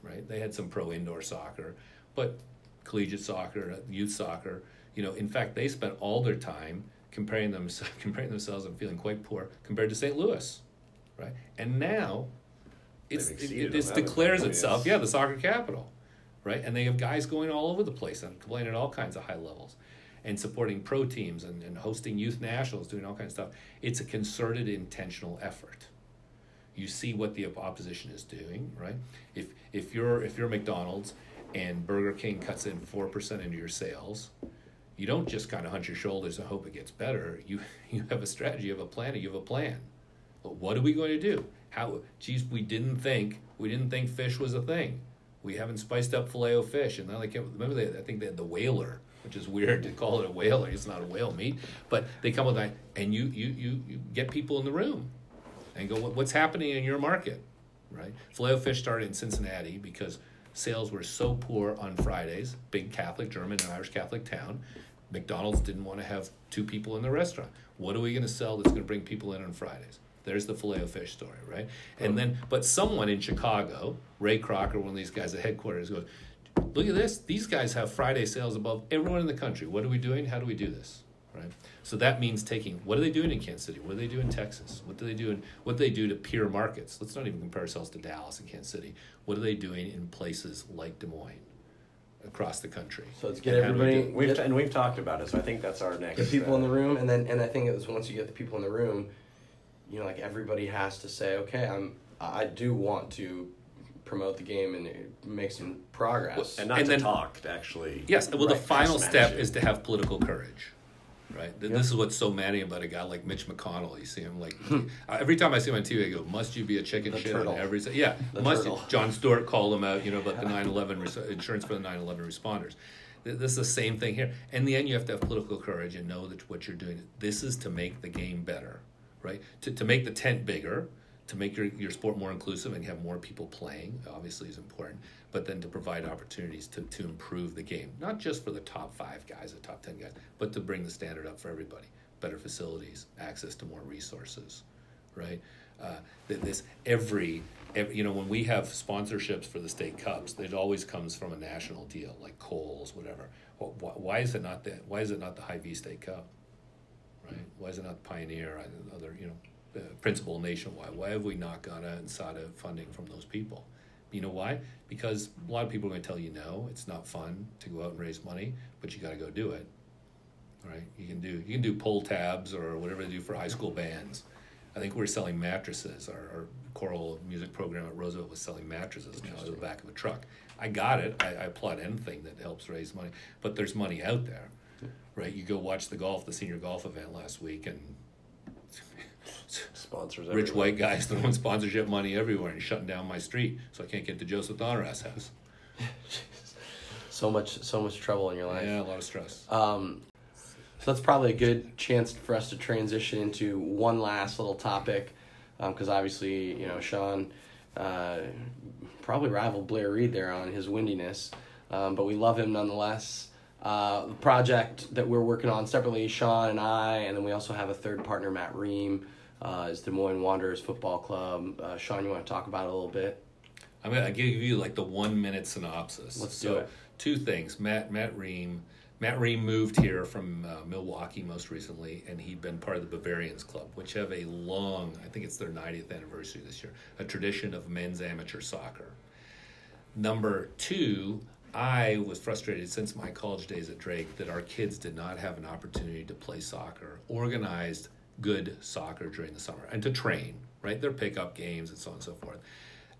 Right. They had some pro indoor soccer, but collegiate soccer, youth soccer. You know, in fact, they spent all their time comparing them, comparing themselves and feeling quite poor compared to St. Louis, right? And now, it's it, it, it declares itself, yeah, the soccer capital right? And they have guys going all over the place and playing at all kinds of high levels and supporting pro teams and, and hosting youth nationals, doing all kinds of stuff. It's a concerted, intentional effort. You see what the opposition is doing, right? If if you're if you're McDonald's and Burger King cuts in four percent into your sales, you don't just kind of hunch your shoulders and hope it gets better. You you have a strategy, you have a plan, you have a plan. But what are we going to do? How? Geez, we didn't think we didn't think fish was a thing we haven't spiced up filet o fish. And then like remember they I think they had the whaler, which is weird to call it a whaler. It's not a whale meat, but they come with that, and you you you, you get people in the room, and go what's happening in your market, right? Filet o fish started in Cincinnati because sales were so poor on Fridays. Big Catholic, German, and Irish Catholic town. McDonald's didn't want to have two people in the restaurant. What are we going to sell that's going to bring people in on Fridays? There's the filet o fish story, right? And then, but someone in Chicago, Ray Crocker, one of these guys at headquarters, goes, "Look at this! These guys have Friday sales above everyone in the country. What are we doing? How do we do this?" Right. So that means taking what are they doing in Kansas City? What do they do in Texas? What do they do in what do they do to peer markets? Let's not even compare ourselves to Dallas and Kansas City. What are they doing in places like Des Moines? across the country. So let's get And how we everybody- We've Get- and we've talked about it, so I think that's our next. get people uh, in the room and then and i think it was once you get the people in the room you know like everybody has to say okay i'm i do want to promote the game and make some progress and not And to then- talk, to actually. Yes, well, the final step it. is to have political courage, right? Th- Yep. This is what's so maddening about a guy like Mitch McConnell. You see him like every time I see him on TV, I go, "Must you be a chicken The shit?" turtle. On every se- yeah, The must turtle. you? Jon Stewart called him out, you know, about the 9/11 res- insurance for the 9/11 responders. This is the same thing here. In the end, you have to have political courage and know that what you're doing. This is to make the game better, right? To to make the tent bigger. To make your, your sport more inclusive and have more people playing, obviously, is important. But then to provide opportunities to, to improve the game, not just for the top five guys, the top 10 guys, but to bring the standard up for everybody. Better facilities, access to more resources, right? Uh, this every, every, you know, when we have sponsorships for the state cups, it always comes from a national deal, like Kohl's, whatever. Wh- wh- Why is it not the Why is it not the Hy-Vee State Cup? Right? Why is it not Pioneer, or other, you know, uh, Principal Nationwide? Why have we not gone out and sought out funding from those people? You know why? Because a lot of people are going to tell you no, it's not fun to go out and raise money, but you got to go do it. Right? You can do you can do pull tabs or whatever they do for high school bands. I think we're selling mattresses. Our, our choral music program at Roosevelt was selling mattresses now out of the back of a truck. I got it. I, I applaud anything that helps raise money, but there's money out there, right? You go watch the golf, the senior golf event last week, and sponsors. rich everywhere. white guys throwing sponsorship money everywhere and shutting down my street, so I can't get to Joseph Donera's house. so much so much trouble in your life Yeah, a lot of stress. Um, so that's probably a good chance for us to transition into one last little topic, because obviously, you know, Sean uh, probably rival Blair Reed there on his windiness, um, but we love him nonetheless. Uh, the project that we're working on separately, Sean and I, and then we also have a third partner, Matt Ream, uh, is Des Moines Wanderers Football Club. Uh, Sean, you want to talk about it a little bit? I'm gonna give you like the one minute synopsis. Let's so, do it. Two things. Matt Matt Ream. Matt Ream moved here from uh, Milwaukee most recently, and he'd been part of the Bavarians Club, which have a long, I think it's their 90th anniversary this year, a tradition of men's amateur soccer. Number two, I was frustrated since my college days at Drake that our kids did not have an opportunity to play soccer, organized good soccer during the summer, and to train, right? Their pickup games and so on and so forth.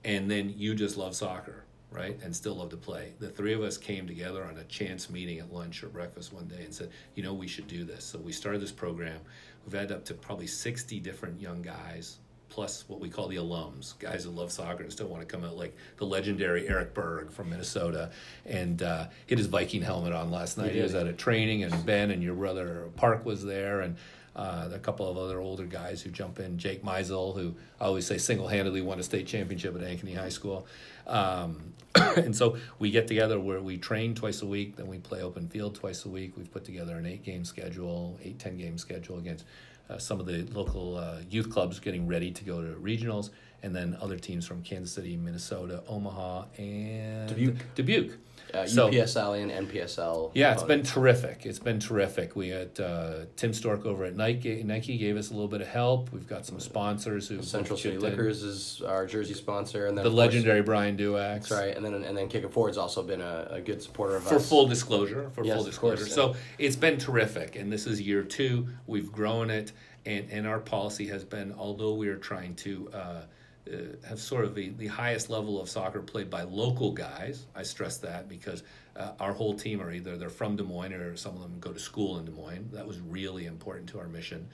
And then you just love soccer, right? And still love to play. The three of us came together on a chance meeting at lunch or breakfast one day and said, you know, we should do this. So we started this program. We've had up to probably 60 different young guys plus what we call the alums, guys who love soccer and still want to come out, like the legendary Eric Berg from Minnesota, and uh, hit his Viking helmet on last night. He, was at a training, and Ben and your brother Park was there, and uh, a couple of other older guys who jump in. Jake Meisel, who I always say single-handedly won a state championship at Ankeny High School. Um, and so we get together where we train twice a week, then we play open field twice a week. We've put together an eight-game schedule, eight ten game schedule against uh, some of the local uh, youth clubs getting ready to go to regionals, and then other teams from Kansas City, Minnesota, Omaha, and Dubuque. Dubuque. Uh, So- UPSL and NPSL. Yeah, it's been terrific. It's been terrific. We had uh, Tim Stork over at Nike. Nike gave us a little bit of help. We've got some sponsors who Central City chipped in. Liquors is our jersey sponsor, and then the of course- legendary Brian Duax. That's right, and then and then Kick It Forward's also been a, a good supporter of us. For us. full disclosure, for Yes, full of course, disclosure. yeah. So it's been terrific, and this is year two. We've grown it, and, and our policy has been, although we are trying to uh, uh, have sort of the, the highest level of soccer played by local guys. I stress that because uh, our whole team are either they're from Des Moines or some of them go to school in Des Moines. That was really important to our mission.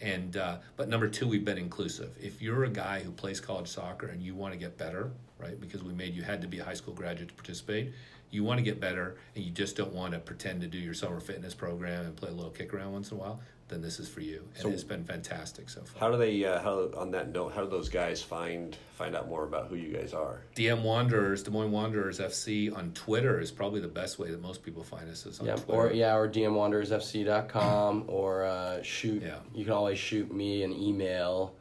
And uh, but number two, we've been inclusive. If you're a guy who plays college soccer and you want to get better, right? Because we made you had to be a high school graduate to participate. You want to get better, and you just don't want to pretend to do your summer fitness program and play a little kick around once in a while. Then this is for you, and So- it's been fantastic so far. How do they? Uh, how on that note? How do those guys find find out more about who you guys are? DM Wanderers, Des Moines Wanderers FC on Twitter is probably the best way that most people find us is on Yeah, Twitter. or yeah, or dmwanderersfc.com, or uh, shoot. Yeah. You can always shoot me an email.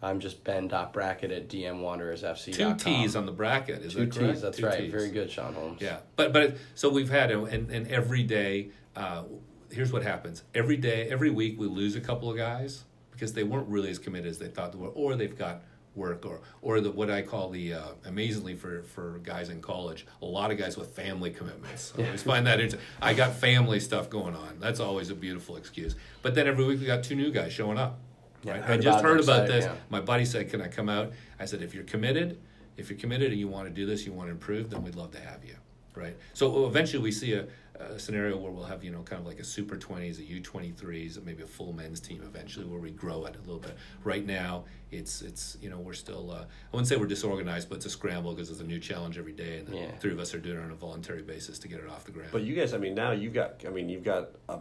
I'm just ben.brackett at Two dmwanderersfc.com. T's on the bracket, is Two that correct? T's, that's Two right. Ts. Very good, Sean Holmes. Yeah, but but so we've had and and every day. Uh, here's what happens: every day, every week, we lose a couple of guys because they weren't really as committed as they thought they were, or they've got work or or the what I call the uh, amazingly for for guys in college a lot of guys with family commitments. I always find that interesting I got family stuff going on. That's always a beautiful excuse. But then every week we got two new guys showing up. Right? I just heard about this. yeah. my buddy said can I come out? I said if you're committed if you're committed and you want to do this you want to improve then we'd love to have you right so eventually we see a, a scenario where we'll have you know kind of like a super 20s a u23s maybe a full men's team eventually where we grow it a little bit right now it's it's you know we're still uh, i wouldn't say we're disorganized but it's a scramble because it's a new challenge every day and the Yeah. three of us are doing it on a voluntary basis to get it off the ground But you guys, I mean, now you've got, I mean, you've got a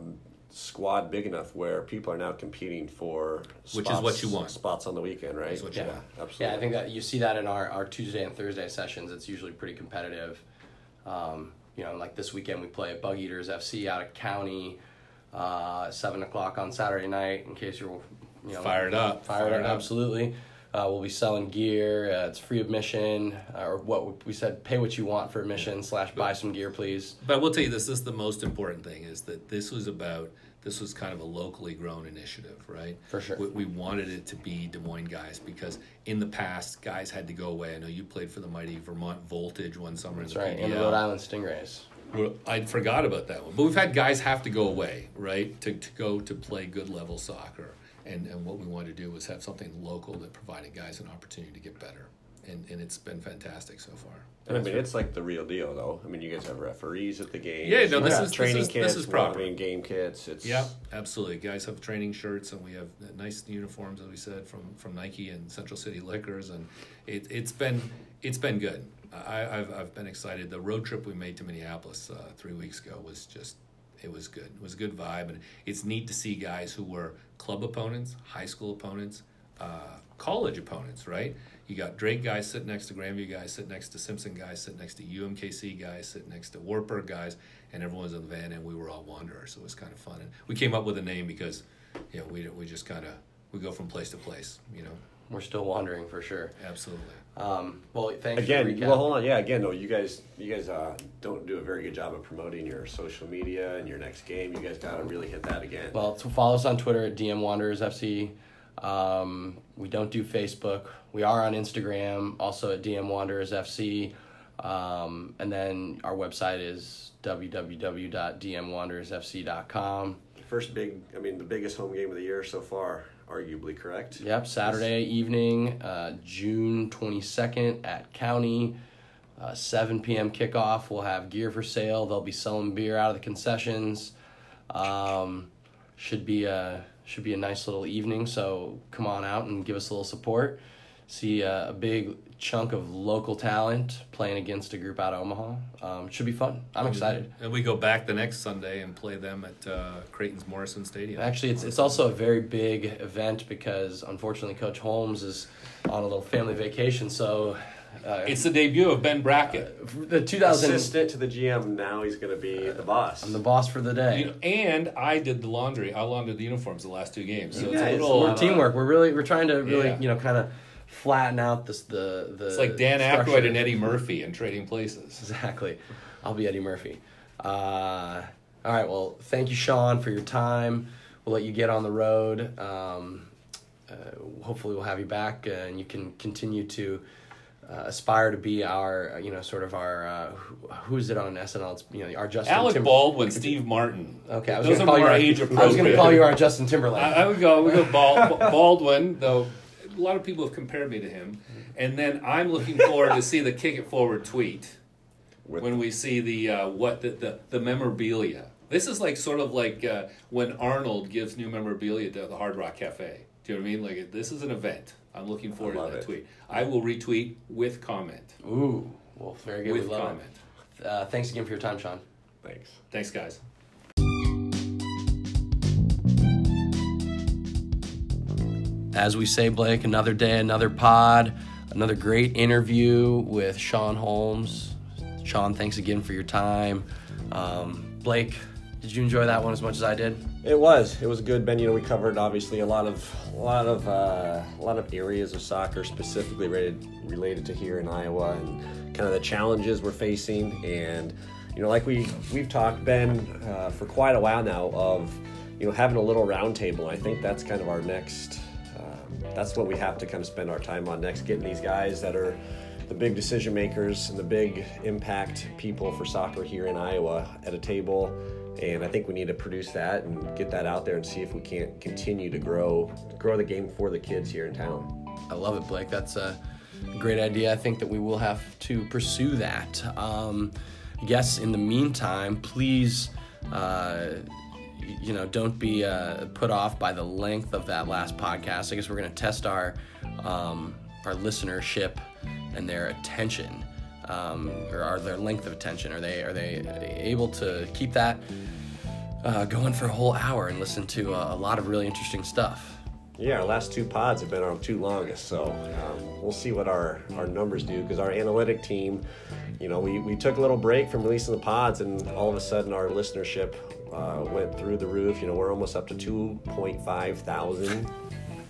squad big enough where people are now competing for Which is what you want. spots on the weekend, right? Is what you Yeah. want. absolutely. Yeah, I think that you see that in our, our Tuesday and Thursday sessions. It's usually pretty competitive. Um, you know, like this weekend we play at Bug Eaters FC out of Cownie, uh, seven o'clock on Saturday night. In case you're, you know, Fired up, fired, fired up, up. absolutely. Uh, we'll be selling gear. Uh, it's free admission, uh, or what we said: pay what you want for admission slash buy some gear, please. But I will tell you this: this is the most important thing is that this was about this was kind of a locally grown initiative, right? For sure. We, we wanted it to be Des Moines guys because in the past, guys had to go away. I know you played for the mighty Vermont Voltage one summer That's in the right, PDL. and the Rhode Island Stingrays. I forgot about that one. But we've had guys have to go away, right, to, to go to play good level soccer. And, and what we wanted to do was have something local that provided guys an opportunity to get better. And, and it's been fantastic so far. And I mean, it's like the real deal, though. I mean, you guys have referees at the games. Yeah, no, this got is- this training is- this kits. is proper. Game kits. It's Yeah, absolutely. Guys have training shirts, and we have nice uniforms, as we said, from, from Nike and Central City Liquors, and it, it's been it's been good. I, I've I've been excited. The road trip we made to Minneapolis uh, three weeks ago was just it was good. It was a good vibe, and it's neat to see guys who were club opponents, high school opponents, uh, college opponents. Right? You got Drake guys sitting next to Grandview guys, sitting next to Simpson guys, sitting next to UMKC guys, sitting next to Wartburg guys, and everyone's in the van, and we were all wanderers. So it was kind of fun, and we came up with a name because, you know, we we just kind of we go from place to place. You know, We're still wandering for sure. absolutely. Um, well, thanks Again, for the recap. well, hold on. Yeah, again, though, you guys, you guys uh, don't do a very good job of promoting your social media and your next game. You guys got to really hit that again. Well, so follow us on Twitter at DM Wanderers FC. Um, we don't do Facebook. We are on Instagram, also at DM Wanderers FC. Um, and then our website is www.dmwanderersfc.com. First big, I mean, the biggest home game of the year so far, arguably correct. Yep, Saturday evening, uh, June 22nd at Cownie. Uh, 7 p.m. kickoff. We'll have gear for sale. They'll be selling beer out of the concessions. Um, should be a should be a nice little evening. So come on out and give us a little support. See uh, a big chunk of local talent playing against a group out of Omaha. Um, should be fun. I'm excited. And we go back the next Sunday and play them at uh, Creighton's Morrison Stadium. Actually, it's it's also a very big event because unfortunately Coach Holmes is on a little family vacation. So uh, It's the debut of Ben Brackett. the 2000. Assistant to the GM. Now he's going to be the boss. I'm the boss for the day. You know, and I did the laundry. I laundered the uniforms the last two games. So You it's a guys- little. we're teamwork. We're really we're trying to really Yeah. you know kind of flatten out this the the. It's like Dan structure. Aykroyd and Eddie Murphy in Trading Places. Exactly. I'll be Eddie Murphy. Uh, all right. Well, thank you, Sean, for your time. We'll let you get on the road. Um, uh, hopefully, we'll have you back, uh, and you can continue to uh, aspire to be our, uh, you know, sort of our. Uh, who, who's it on SNL? It's you know our Justin. Alec Timber- Baldwin, Steve Martin. Okay, I was Those going are to call you more our, age I was going to call you our Justin Timberlake. I, I would go. We go Bal- Baldwin, though. A lot of people have compared me to him, and then I'm looking forward to see the kick it forward tweet With- when we see the uh, what the, the the memorabilia. This is like sort of like uh, when Arnold gives new memorabilia to the Hard Rock Cafe. Do you know what I mean? Like this is an event. I'm looking forward to that it. tweet. I will retweet with comment. Ooh, well, very good. With we love comment. it. Uh, thanks again for your time, Sean. Thanks. Thanks, guys. As we say, Blake, another day, another pod, another great interview with Sean Holmes. Sean, thanks again for your time. Um, Blake, did you enjoy that one as much as I did? It was. It was good, Ben. You know, we covered obviously a lot of, a lot of, uh, a lot of areas of soccer specifically related related to here in Iowa and kind of the challenges we're facing. And you know, like we we've talked, Ben, uh, for quite a while now of you know having a little roundtable. I think that's kind of our next um, that's what we have to kind of spend our time on next, getting these guys that are the big decision makers and the big impact people for soccer here in Iowa at a table. And I think we need to produce that and get that out there and see if we can't continue to grow grow the game for the kids here in town. I love it, Blake. That's a great idea. I think that we will have to pursue that. Um, yes, in the meantime, please, uh, you know, don't be uh, put off by the length of that last podcast. I guess we're going to test our um, our listenership and their attention, um, or are their length of attention. Are they are they able to keep that uh, going for a whole hour and listen to a, a lot of really interesting stuff? Yeah, our last two pods have been our two longest, so um, we'll see what our, our numbers do because our analytic team, you know, we, we took a little break from releasing the pods, and all of a sudden our listenership uh, went through the roof. You know, we're almost up to 2.5 thousand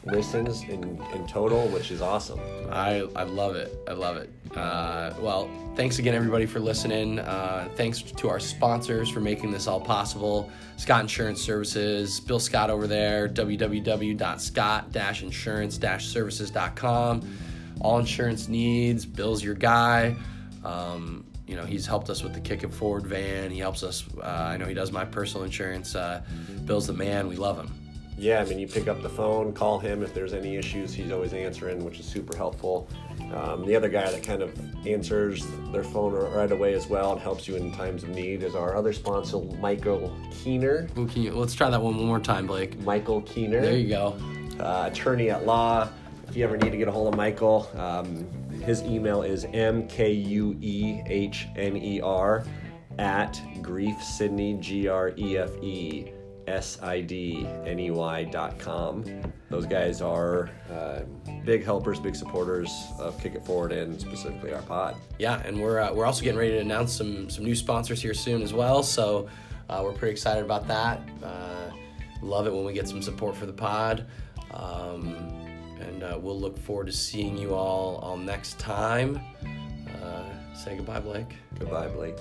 listens in, in total, which is awesome. I, I love it. I love it. Uh, well, thanks again, everybody, for listening. Uh, thanks to our sponsors for making this all possible Scott Insurance Services, Bill Scott over there, www.scott insurance services.com. All insurance needs, Bill's your guy. Um, you know, he's helped us with the Kick It Forward van. He helps us. Uh, I know he does my personal insurance. Uh, Bill's the man. We love him yeah, I mean, you pick up the phone, call him if there's any issues. He's always answering, which is super helpful. Um, the other guy that kind of answers their phone right away as well and helps you in times of need is our other sponsor, Michael Kuehner. Let's try that one one more time, Blake. Michael Kuehner. There you go. Uh, attorney at law. If you ever need to get a hold of Michael, um, his email is mkuehner at Grefe Sidney, G R E F E sidney.com. Those guys are uh, big helpers, big supporters of Kick It Forward and specifically our pod. Yeah, and we're uh, we're also getting ready to announce some some new sponsors here soon as well. So uh, we're pretty excited about that. Uh, love it when we get some support for the pod. Um, and uh, we'll look forward to seeing you all all next time. Uh, say goodbye, Blake. Goodbye, Blake.